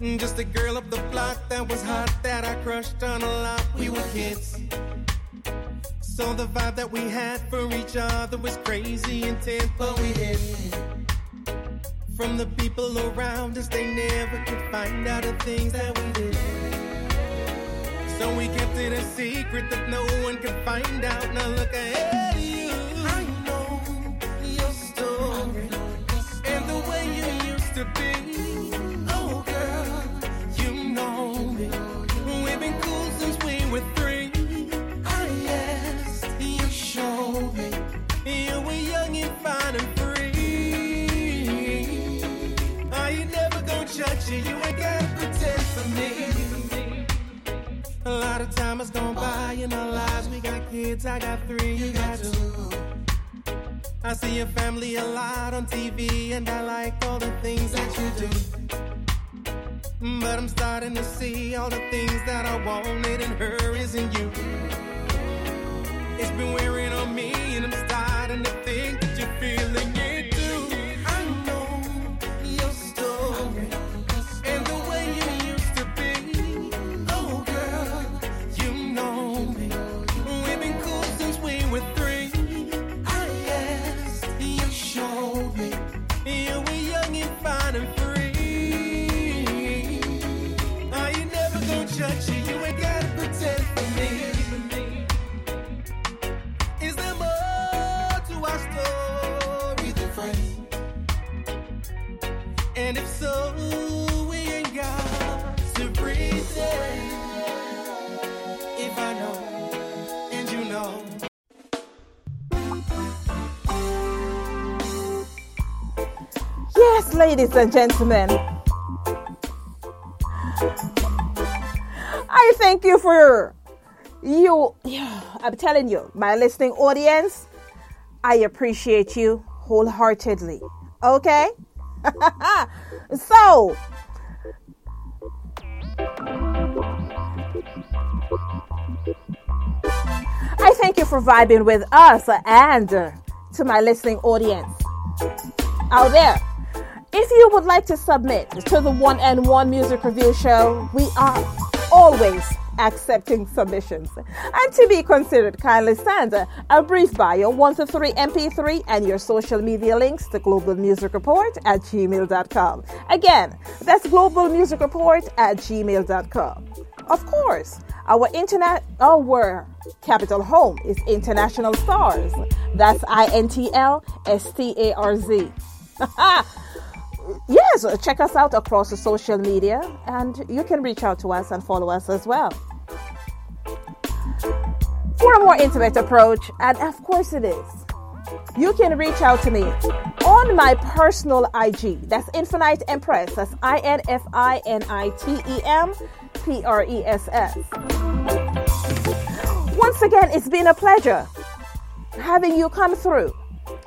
Just a girl up the block that was hot that I crushed on a lot. We were kids. So the vibe that we had for each other was crazy intense, but we hid. From the people around us, they never could find out the things that we did. So we kept it a secret that no one could find out. Now look at you. I know your story and the way you used to be. You. Ain't gotta pretend for me. A lot of time has gone by in our lives. We got kids, I got three, you got two. I see your family a lot on TV, and I like all the things that you do. But I'm starting to see all the things that I wanted in her isn't you. It's been wearing on me, and I'm starting to think that you're feeling ladies and gentlemen, I thank you for you. I'm telling you, my listening audience, I appreciate you wholeheartedly. Okay? *laughs* so, I thank you for vibing with us and to my listening audience out there. If you would like to submit to the One and One Music Review Show, we are always accepting submissions. And to be considered, kindly send a brief bio, 1 to 3 MP3, and your social media links to Global Music Report at gmail.com. Again, that's Global Music Report at gmail.com. Of course, our internet, our capital home is International Stars. That's I N T L S T A R Z. *laughs* yes, check us out across the social media and you can reach out to us and follow us as well. For a more intimate approach, and of course it is, you can reach out to me on my personal IG. That's Infinite Empress. That's I N F I N I T E M P R E S S. Once again, it's been a pleasure having you come through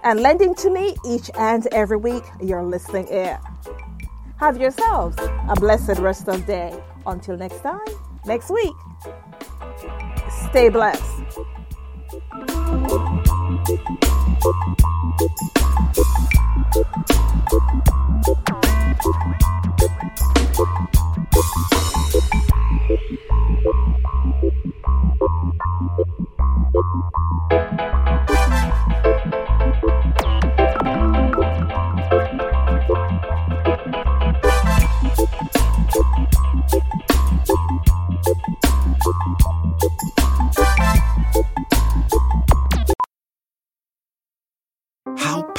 and lending to me each and every week your listening ear. Have yourselves a blessed rest of day. Until next time, next week, stay blessed.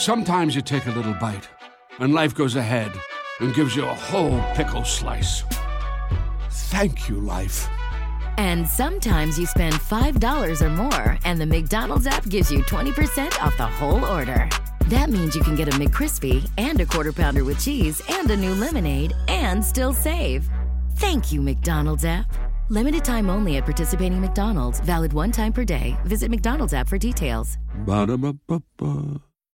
Sometimes you take a little bite, and life goes ahead and gives you a whole pickle slice. Thank you, life. And sometimes you spend $5 or more, and the McDonald's app gives you 20% off the whole order. That means you can get a McCrispy and a quarter pounder with cheese and a new lemonade and still save. Thank you, McDonald's app. Limited time only at participating McDonald's. Valid one time per day. Visit McDonald's app for details. Ba-da-ba-ba-ba.